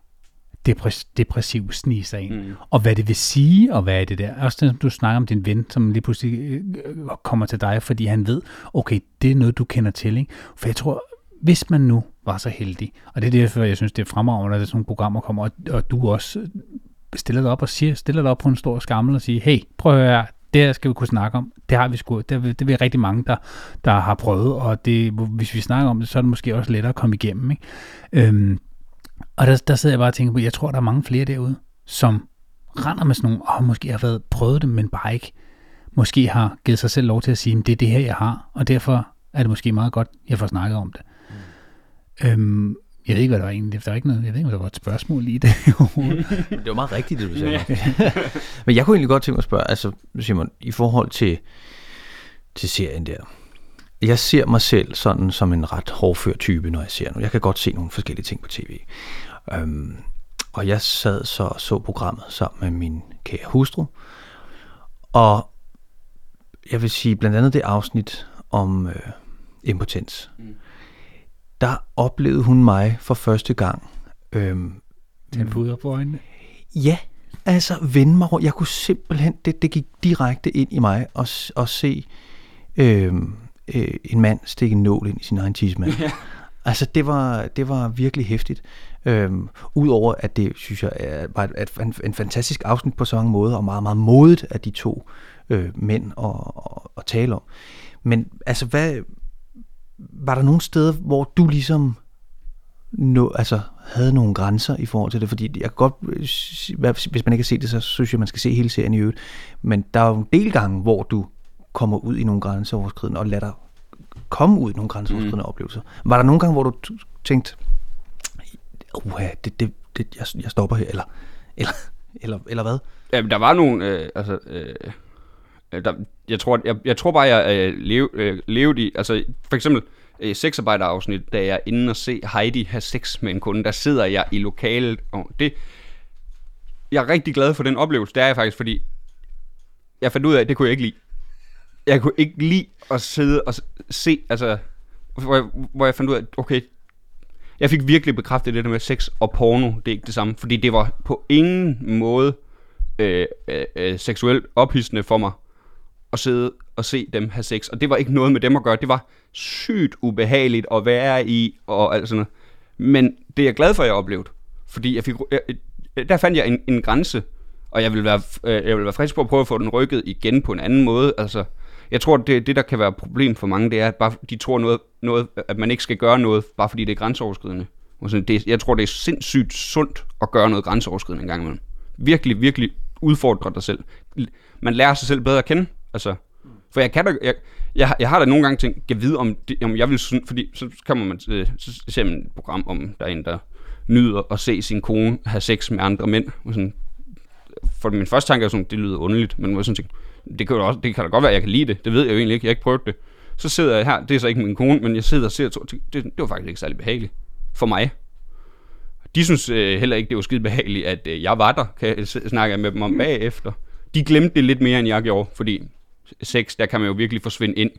depress- depressiv snige sig ind. Mm. Og hvad det vil sige, og hvad er det der. Også som du snakker om din ven, som lige pludselig øh, kommer til dig, fordi han ved, okay, det er noget, du kender til. Ikke? For jeg tror, hvis man nu var så heldig, og det er derfor, jeg synes, det er fremragende, at sådan nogle programmer kommer, og, og du også stiller dig op og siger, stiller dig op på en stor skammel og siger, hey, prøv at høre, det her skal vi kunne snakke om. Det har vi sgu, det, det er rigtig mange, der, der har prøvet, og det, hvis vi snakker om det, så er det måske også lettere at komme igennem. Ikke? Øhm, og der, der sidder jeg bare og tænker på, jeg tror, der er mange flere derude, som render med sådan nogle, og måske har været prøvet det, men bare ikke måske har givet sig selv lov til at sige, det er det her, jeg har, og derfor er det måske meget godt, jeg får snakket om det. Mm. Øhm, jeg ved ikke, hvad der var egentlig. Der var ikke noget, jeg ved ikke, om der var et spørgsmål lige det. det var meget rigtigt, det du sagde. Men jeg kunne egentlig godt tænke mig at spørge, altså Simon, i forhold til, til serien der. Jeg ser mig selv sådan som en ret hårdfør type, når jeg ser nu. Jeg kan godt se nogle forskellige ting på tv. Øhm, og jeg sad så og så programmet sammen med min kære hustru. Og jeg vil sige, blandt andet det afsnit om øh, impotens. Mm. Der oplevede hun mig for første gang. Øhm, Den puder på øjnene? Ja, altså vende mig rundt. Jeg kunne simpelthen, det, det gik direkte ind i mig og, og se øhm, øh, en mand stikke en nål ind i sin egen tidsmand. Ja. Altså, det var, det var virkelig hæftigt. Øhm, Udover at det, synes jeg, er, var et, en, en fantastisk afsnit på så mange måder, og meget, meget modigt af de to øh, mænd at, at, at tale om. Men altså, hvad, var der nogle steder, hvor du ligesom nå, altså, havde nogle grænser i forhold til det? Fordi jeg kan godt, hvis man ikke har set det, så synes jeg, man skal se hele serien i øvrigt. Men der er jo en del gange, hvor du kommer ud i nogle grænseoverskridende, og lader dig komme ud i nogle grænseoverskridende mm. oplevelser. Var der nogle gange, hvor du tænkte, uha, det, det, det, jeg, jeg stopper her, eller, eller, eller, eller hvad? Jamen, der var nogle, øh, altså, øh, der, jeg, tror, jeg, jeg tror bare, jeg øh, lev, øh, levede i, altså for eksempel, øh, sexarbejderafsnit, da jeg er inde og se Heidi have sex med en kunde, der sidder jeg i lokalet, og det, jeg er rigtig glad for den oplevelse, det er jeg faktisk, fordi jeg fandt ud af, at det kunne jeg ikke lide jeg kunne ikke lide at sidde og se, altså, hvor jeg, hvor jeg fandt ud af, okay, jeg fik virkelig bekræftet det der med sex og porno, det er ikke det samme, fordi det var på ingen måde øh, øh, øh, seksuelt ophidsende for mig at sidde og se dem have sex, og det var ikke noget med dem at gøre, det var sygt ubehageligt at være i, og alt sådan noget. Men det er jeg glad for, at jeg oplevede, fordi jeg fik, jeg, der fandt jeg en, en grænse, og jeg vil være, øh, jeg vil være frisk på at prøve at få den rykket igen på en anden måde, altså, jeg tror, det, det der kan være et problem for mange, det er, at bare, de tror, noget, noget, at man ikke skal gøre noget, bare fordi det er grænseoverskridende. Det, jeg tror, det er sindssygt sundt at gøre noget grænseoverskridende en gang imellem. Virkelig, virkelig udfordre dig selv. Man lærer sig selv bedre at kende. Altså, for jeg kan da, jeg, jeg, jeg har da nogle gange tænkt, jeg vide om, det, om jeg vil synes, fordi så kommer man, øh, så ser man et program om, der er en, der nyder at se sin kone have sex med andre mænd. Og sådan, for min første tanke er sådan, det lyder underligt, men jeg sådan tænke, det kan, jo også, det kan da godt være, at jeg kan lide det. Det ved jeg jo egentlig ikke. Jeg har ikke prøvet det. Så sidder jeg her. Det er så ikke min kone, men jeg sidder og ser. to. det, det var faktisk ikke særlig behageligt. For mig. De synes øh, heller ikke, det var skide behageligt, at øh, jeg var der. Kan jeg snakke med dem om bagefter. De glemte det lidt mere, end jeg gjorde. Fordi sex, der kan man jo virkelig forsvinde ind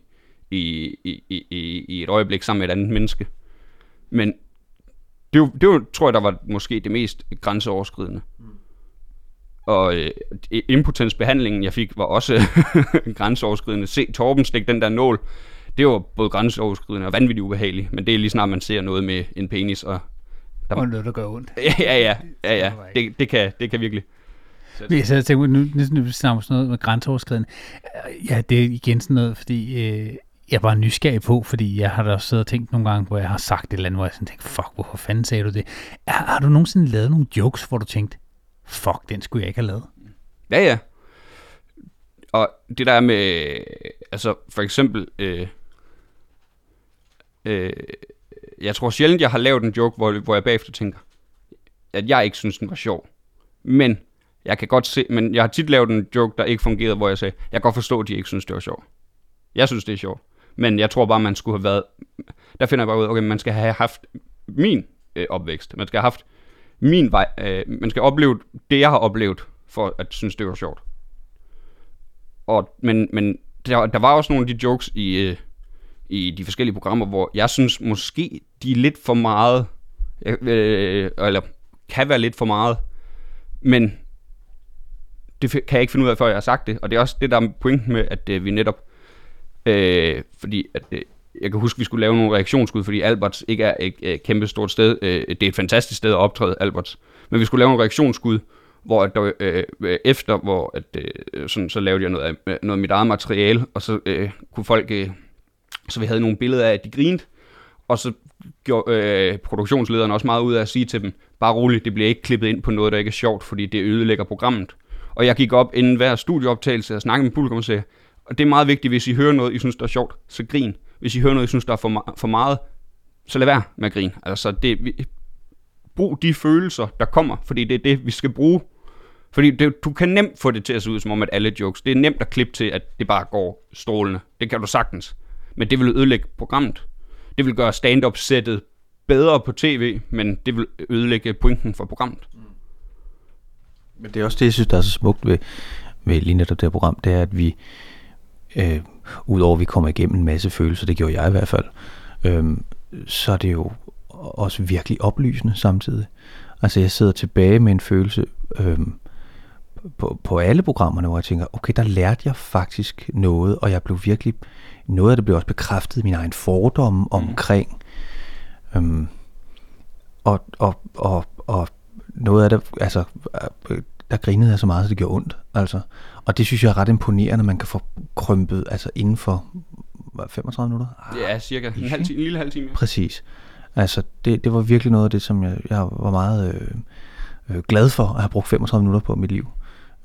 i, i, i, i et øjeblik sammen med et andet menneske. Men det, var, det var, tror jeg, der var måske det mest grænseoverskridende. Mm. Og øh, impotensbehandlingen, jeg fik, var også grænseoverskridende. Se Torben stikke den der nål. Det var både grænseoverskridende og vanvittigt ubehageligt. Men det er lige snart, man ser noget med en penis. Og, der... og noget, der gør ondt. ja, ja, ja. ja, ja. Det, det, kan, det kan virkelig. Vi så tænker, nu, nu, nu snakker sådan noget med grænseoverskridende. Ja, det er igen sådan noget, fordi øh, jeg er bare nysgerrig på, fordi jeg har da også siddet og tænkt nogle gange, hvor jeg har sagt et eller andet, hvor jeg sådan tænkte, fuck, hvorfor fanden sagde du det? Er, har du nogensinde lavet nogle jokes, hvor du tænkte, fuck, den skulle jeg ikke have lavet. Ja, ja. Og det der med, altså for eksempel, øh, øh, jeg tror sjældent, jeg har lavet en joke, hvor, hvor jeg bagefter tænker, at jeg ikke synes, den var sjov. Men jeg kan godt se, men jeg har tit lavet en joke, der ikke fungerede, hvor jeg sagde, jeg kan godt forstå, at de ikke synes, det var sjovt. Jeg synes, det er sjovt. Men jeg tror bare, man skulle have været... Der finder jeg bare ud okay, man skal have haft min øh, opvækst. Man skal have haft min vej. Øh, man skal opleve det, jeg har oplevet, for at synes, det var sjovt. Og, men men der, der var også nogle af de jokes i, øh, i de forskellige programmer, hvor jeg synes måske, de er lidt for meget, øh, øh eller kan være lidt for meget, men det kan jeg ikke finde ud af, før jeg har sagt det. Og det er også det, der er pointen med, at øh, vi netop, øh, fordi at, øh, jeg kan huske, at vi skulle lave nogle reaktionsskud, fordi Alberts ikke er et øh, kæmpe stort sted. Øh, det er et fantastisk sted at optræde, Alberts. Men vi skulle lave nogle reaktionsskud, hvor at der, øh, efter, hvor at, øh, sådan, så lavede jeg noget af, øh, noget af mit eget materiale, og så øh, kunne folk, øh, så vi havde nogle billeder af, at de grinede, og så gjorde øh, produktionslederen også meget ud af at sige til dem, bare roligt, det bliver ikke klippet ind på noget, der ikke er sjovt, fordi det ødelægger programmet. Og jeg gik op inden hver studieoptagelse og snakkede med publikum og sagde, og det er meget vigtigt, hvis I hører noget, I synes, der er sjovt, så grin. Hvis I hører noget, I synes, der er for, for meget, så lad være med at grine. Altså, det, vi, brug de følelser, der kommer, fordi det er det, vi skal bruge. Fordi det, du kan nemt få det til at se ud som om, at alle jokes, det er nemt at klippe til, at det bare går strålende. Det kan du sagtens. Men det vil ødelægge programmet. Det vil gøre stand-up-sættet bedre på tv, men det vil ødelægge pointen for programmet. Men det er også det, jeg synes, der er så smukt ved, ved lige netop det her program, det er, at vi, øh, udover at vi kommer igennem en masse følelser, det gjorde jeg i hvert fald, øh, så er det jo også virkelig oplysende samtidig. Altså jeg sidder tilbage med en følelse øh, på, på alle programmerne, hvor jeg tænker, okay, der lærte jeg faktisk noget, og jeg blev virkelig, noget af det blev også bekræftet i min egen fordomme mm. omkring, øh, og, og, og, og noget af det, altså, der grinede jeg så meget, så det gjorde ondt. Altså. Og det synes jeg er ret imponerende, at man kan få krympet altså inden for hvad, 35 minutter. Ja, cirka en, halv time, en lille halv time. Ja. Præcis. Altså, det, det var virkelig noget af det, som jeg, jeg var meget øh, øh, glad for at have brugt 35 minutter på mit liv.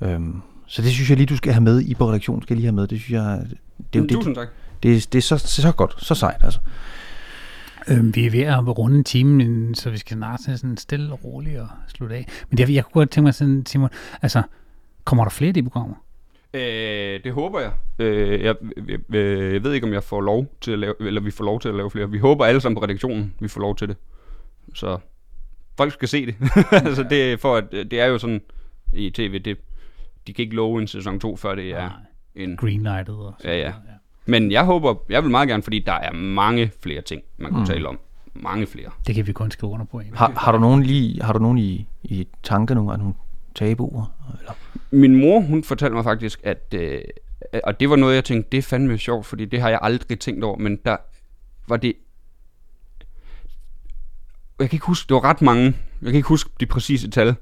Øhm, så det synes jeg lige, du skal have med i på redaktionen. Skal lige have med. Det synes jeg... Det, det, Tusind tak. Det, det er så, så godt, så sejt altså. Øhm, vi er ved at runde en time, så vi skal snart sådan stille og roligt og slutte af. Men det, jeg kunne godt tænke mig sådan, Simon, altså, kommer der flere af de programmer? Øh, det håber jeg. Øh, jeg, jeg. Jeg ved ikke, om jeg får lov til at lave, eller vi får lov til at lave flere. Vi håber alle sammen på redaktionen, vi får lov til det. Så folk skal se det. altså, det, er for at, det er jo sådan i tv, det, de kan ikke love en sæson 2, før det er Nej. en... Greenlightet og sådan ja, ja. ja. Men jeg håber, jeg vil meget gerne, fordi der er mange flere ting, man kunne mm. tale om. Mange flere. Det kan vi kun skrive under på. Har, har du nogen lige, har du nogen i, i tanker nogle, nogle tabuer? Eller? Min mor, hun fortalte mig faktisk, at, øh, og det var noget, jeg tænkte, det er fandme sjovt, fordi det har jeg aldrig tænkt over, men der var det, jeg kan ikke huske, det var ret mange, jeg kan ikke huske de præcise tal,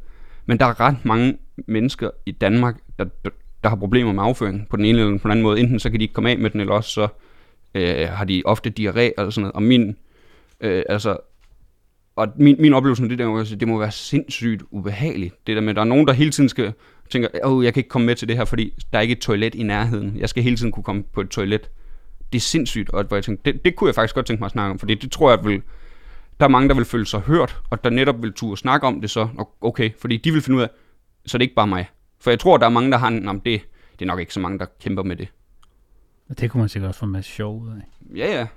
men der er ret mange mennesker i Danmark, der, der, der har problemer med afføring på den ene eller på den anden måde. Enten så kan de ikke komme af med den, eller også så øh, har de ofte diarré eller sådan noget. Og min, øh, altså, og min, min oplevelse med det der, det må være sindssygt ubehageligt. Det der med, at der er nogen, der hele tiden skal tænke, åh, jeg kan ikke komme med til det her, fordi der er ikke et toilet i nærheden. Jeg skal hele tiden kunne komme på et toilet. Det er sindssygt, og hvor jeg tænkte, det, det kunne jeg faktisk godt tænke mig at snakke om, fordi det tror jeg at vil, der er mange, der vil føle sig hørt, og der netop vil turde snakke om det så, okay, fordi de vil finde ud af, så det er ikke bare mig. For jeg tror, der er mange, der har en, det, det er nok ikke så mange, der kæmper med det. Og det kunne man sikkert også få en masse sjov ud af. Ja, ja.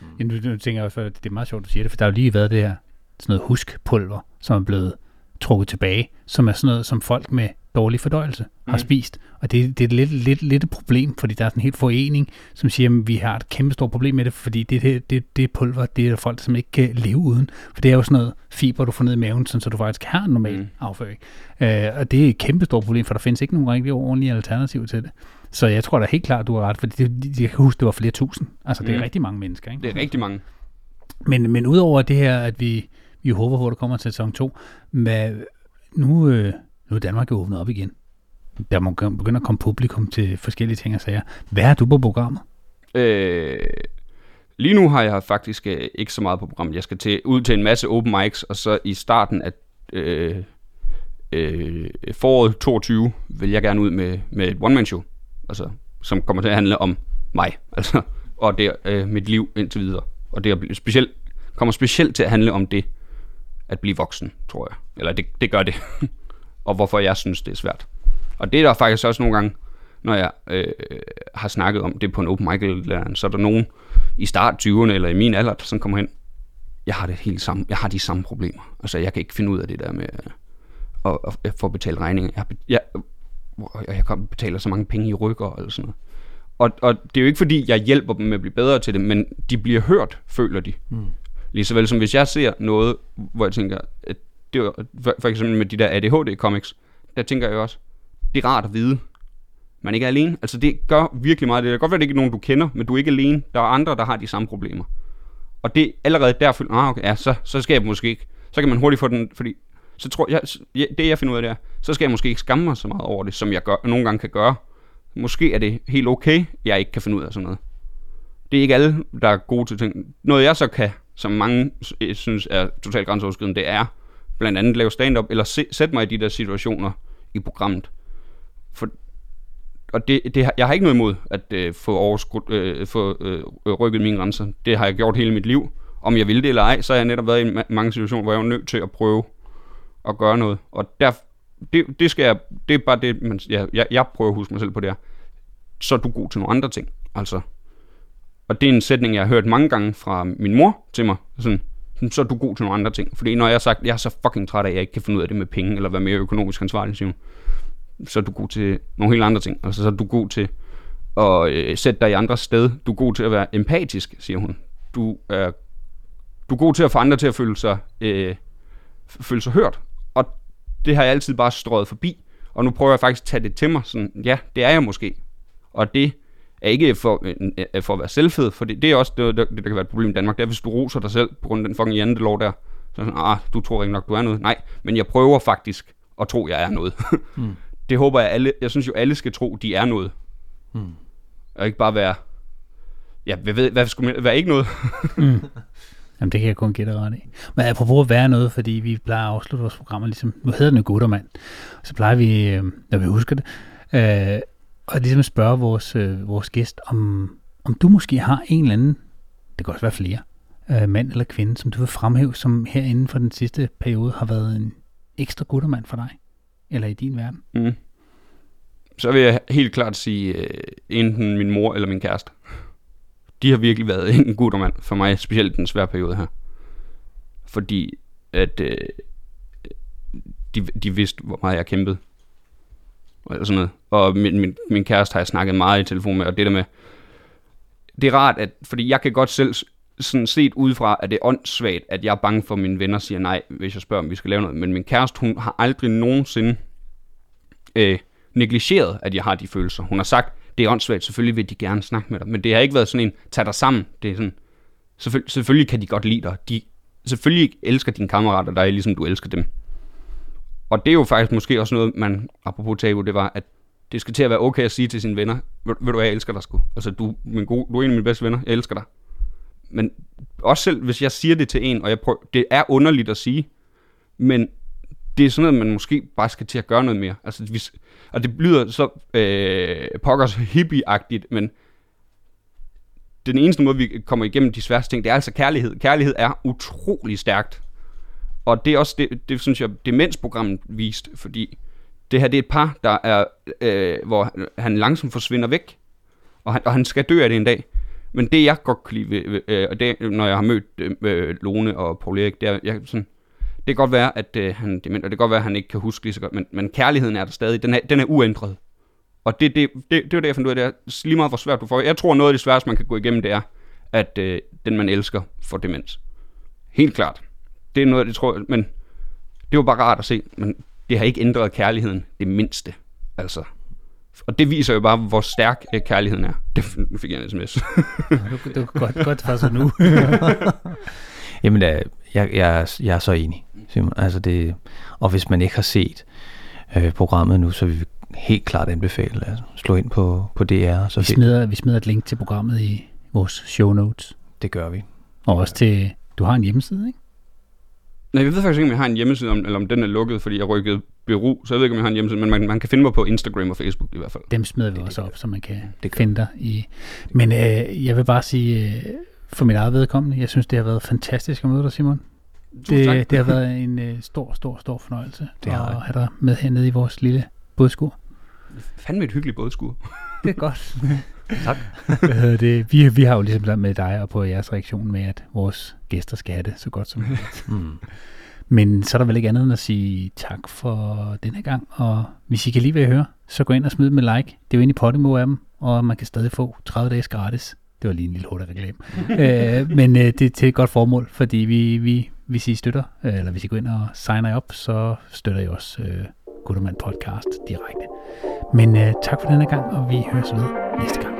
Mm. Nu, nu tænker jeg, at det er meget sjovt, at du siger det, for der har jo lige været det her sådan noget huskpulver, som er blevet trukket tilbage, som er sådan noget, som folk med dårlig fordøjelse mm. har spist. Og det, det er lidt, lidt, lidt et problem, fordi der er sådan en helt forening, som siger, at vi har et kæmpe stort problem med det, fordi det, det, det, det pulver, det er folk, som ikke kan leve uden. For det er jo sådan noget fiber, du får ned i maven, sådan, så du faktisk har en normal mm. afføring. Uh, og det er et kæmpe stort problem, for der findes ikke nogen rigtig ordentlige alternativer til det. Så jeg tror da helt klart, du har ret, for det, jeg kan huske, det var flere tusind. Altså, det er mm. rigtig mange mennesker. Ikke? Det er rigtig mange. Men, men udover det her, at vi, vi håber på, at der kommer til sæson 2, hvad, nu, øh, nu er Danmark jo åbnet op igen. Der må begynde at komme publikum til forskellige ting og sager. Hvad er du på programmet? Øh, lige nu har jeg faktisk øh, ikke så meget på programmet. Jeg skal til, ud til en masse open mics, og så i starten af øh, øh, foråret 22 vil jeg gerne ud med, med et one-man-show, altså, som kommer til at handle om mig, altså, og det øh, mit liv indtil videre. Og det er specielt, kommer specielt til at handle om det, at blive voksen, tror jeg. Eller det, det gør det. og hvorfor jeg synes, det er svært. Og det er der faktisk også nogle gange, når jeg øh, har snakket om det på en open mic, eller så er der nogen i start 20'erne eller i min alder, der sådan kommer hen, jeg har det helt samme, jeg har de samme problemer. Altså, jeg kan ikke finde ud af det der med at, at, at, at få betalt regninger. Jeg, jeg, jeg, jeg kan betale så mange penge i rykker eller sådan noget. Og, og det er jo ikke fordi, jeg hjælper dem med at blive bedre til det, men de bliver hørt, føler de. Mm. Lige så vel som hvis jeg ser noget, hvor jeg tænker, at det var, for, for eksempel med de der ADHD-comics, der tænker jeg også, det er rart at vide, man ikke er alene. Altså det gør virkelig meget. Det kan godt være, det ikke er nogen, du kender, men du er ikke alene. Der er andre, der har de samme problemer. Og det allerede derfor, ah, okay, ja, så, så skal jeg måske ikke. Så kan man hurtigt få den, fordi så tror jeg, det jeg finder ud af det er, så skal jeg måske ikke skamme mig så meget over det, som jeg gør, nogle gange kan gøre. Måske er det helt okay, jeg ikke kan finde ud af sådan noget. Det er ikke alle, der er gode til ting. Noget jeg så kan, som mange synes er totalt grænseoverskridende, det er blandt andet lave stand-up, eller se, sætte mig i de der situationer i programmet. For, og det, det, jeg har ikke noget imod at øh, få, overskru, øh, få øh, øh, rykket mine grænser. Det har jeg gjort hele mit liv. Om jeg vil det eller ej, så har jeg netop været i mange situationer, hvor jeg var nødt til at prøve at gøre noget. Og der, det, det, skal jeg, det er bare det, man, jeg, jeg, jeg prøver at huske mig selv på det her. Så er du god til nogle andre ting. Altså, og det er en sætning, jeg har hørt mange gange fra min mor til mig. Sådan, så er du god til nogle andre ting. Fordi når jeg har sagt, jeg er så fucking træt af, at jeg ikke kan finde ud af det med penge, eller være mere økonomisk ansvarlig, siger hun, så er du god til nogle helt andre ting. Altså, så er du god til at øh, sætte dig i andre sted. Du er god til at være empatisk, siger hun. Du er, du er god til at få andre til at føle sig, øh, føle sig hørt. Og det har jeg altid bare strøget forbi. Og nu prøver jeg faktisk at tage det til mig. Sådan, ja, det er jeg måske. Og det er ikke for, øh, for at være selvfed, for det, det er også det, det, der kan være et problem i Danmark, det er, hvis du roser dig selv på grund af den fucking jantelov der. Så sådan, ah, du tror ikke nok, du er noget. Nej, men jeg prøver faktisk at tro, jeg er noget. mm. Det håber jeg alle, jeg synes jo alle skal tro, de er noget. Mm. Og ikke bare være, ja, hvad, ved, hvad skulle man, være ikke noget? mm. Jamen, det kan jeg kun gætte ret i. Men apropos at være noget, fordi vi plejer at afslutte vores programmer, ligesom, nu hedder den jo Guttermand, så plejer vi, øh, når vi husker det, øh, og ligesom spørge vores, øh, vores gæst, om, om du måske har en eller anden, det kan også være flere, øh, mand eller kvinde, som du vil fremhæve, som herinde for den sidste periode har været en ekstra guttermand for dig, eller i din verden. Mm. Så vil jeg helt klart sige, øh, enten min mor eller min kæreste. De har virkelig været en guttermand for mig, specielt den svære periode her. Fordi at øh, de, de vidste, hvor meget jeg kæmpede og sådan noget. Og min, min, min kæreste har jeg snakket meget i telefon med, og det der med, det er rart, at, fordi jeg kan godt selv sådan set udefra, at det er åndssvagt, at jeg er bange for, at mine venner siger nej, hvis jeg spørger, om vi skal lave noget. Men min kæreste, hun har aldrig nogensinde øh, negligeret, at jeg har de følelser. Hun har sagt, det er åndssvagt, selvfølgelig vil de gerne snakke med dig. Men det har ikke været sådan en, tag dig sammen. Det er sådan, selvfølgelig, selvfølgelig kan de godt lide dig. De, selvfølgelig elsker dine kammerater dig, ligesom du elsker dem. Og det er jo faktisk måske også noget, man, apropos tabu, det var, at det skal til at være okay at sige til sine venner, ved, ved du hvad, jeg elsker dig sgu. Altså, du, min gode, du er en af mine bedste venner, jeg elsker dig. Men også selv, hvis jeg siger det til en, og jeg prøver, det er underligt at sige, men det er sådan noget, man måske bare skal til at gøre noget mere. Altså, hvis, og det lyder så øh, pokkers hippie-agtigt, men den eneste måde, vi kommer igennem de sværeste ting, det er altså kærlighed. Kærlighed er utrolig stærkt. Og det er også det, det synes jeg, demensprogrammet viste, fordi det her det er et par, der er, øh, hvor han langsomt forsvinder væk, og han, og han skal dø af det en dag. Men det jeg godt kan lide, øh, og det, når jeg har mødt øh, øh Lone og Paul Erik, det er, jeg, sådan, det kan godt være, at øh, han dement, og det kan godt være, at han ikke kan huske lige så godt, men, men kærligheden er der stadig. Den er, den er uændret. Og det, det, det, det var det, jeg fandt ud af, det er lige meget, hvor svært du får. Jeg tror, noget af det sværeste, man kan gå igennem, det er, at øh, den, man elsker, får demens. Helt klart det er noget, det tror jeg, men det var bare rart at se, men det har ikke ændret kærligheden det mindste. Altså, og det viser jo bare, hvor stærk øh, kærligheden er. Det fik jeg en sms. ja, du, du godt, godt for så nu. Jamen, da, jeg, jeg, jeg er så enig, Simon. Altså det, og hvis man ikke har set øh, programmet nu, så vil vi helt klart anbefale at slå ind på, på DR. Så vi, smider, vi smider et link til programmet i vores show notes. Det gør vi. Og også til, du har en hjemmeside, ikke? Nej, jeg ved faktisk ikke, om jeg har en hjemmeside, om, eller om den er lukket, fordi jeg rykkede bureau, så jeg ved ikke, om jeg har en hjemmeside, men man, man kan finde mig på Instagram og Facebook i hvert fald. Dem smider vi også op, så man kan det finde dig i. Men øh, jeg vil bare sige, øh, for mit eget vedkommende, jeg synes, det har været fantastisk at møde dig, Simon. Det, det har været en øh, stor, stor, stor fornøjelse det at have dig med hernede i vores lille bådskur. Fandme et hyggeligt bådskur. det er godt. Tak. det, vi, vi har jo ligesom sammen med dig og på jeres reaktion med, at vores gæster skal have det så godt som muligt. mm. Men så er der vel ikke andet end at sige tak for denne gang, og hvis I kan lide, hvad I hører, så gå ind og smid med like. Det er jo inde i Podimo af dem, og man kan stadig få 30 dages gratis. Det var lige en lille hurtig reklame. øh, men øh, det er til et godt formål, fordi vi, vi, hvis I støtter, øh, eller hvis I går ind og signer op, så støtter I også øh, Guttermand Podcast direkte. Men øh, tak for denne gang, og vi høres ved næste gang.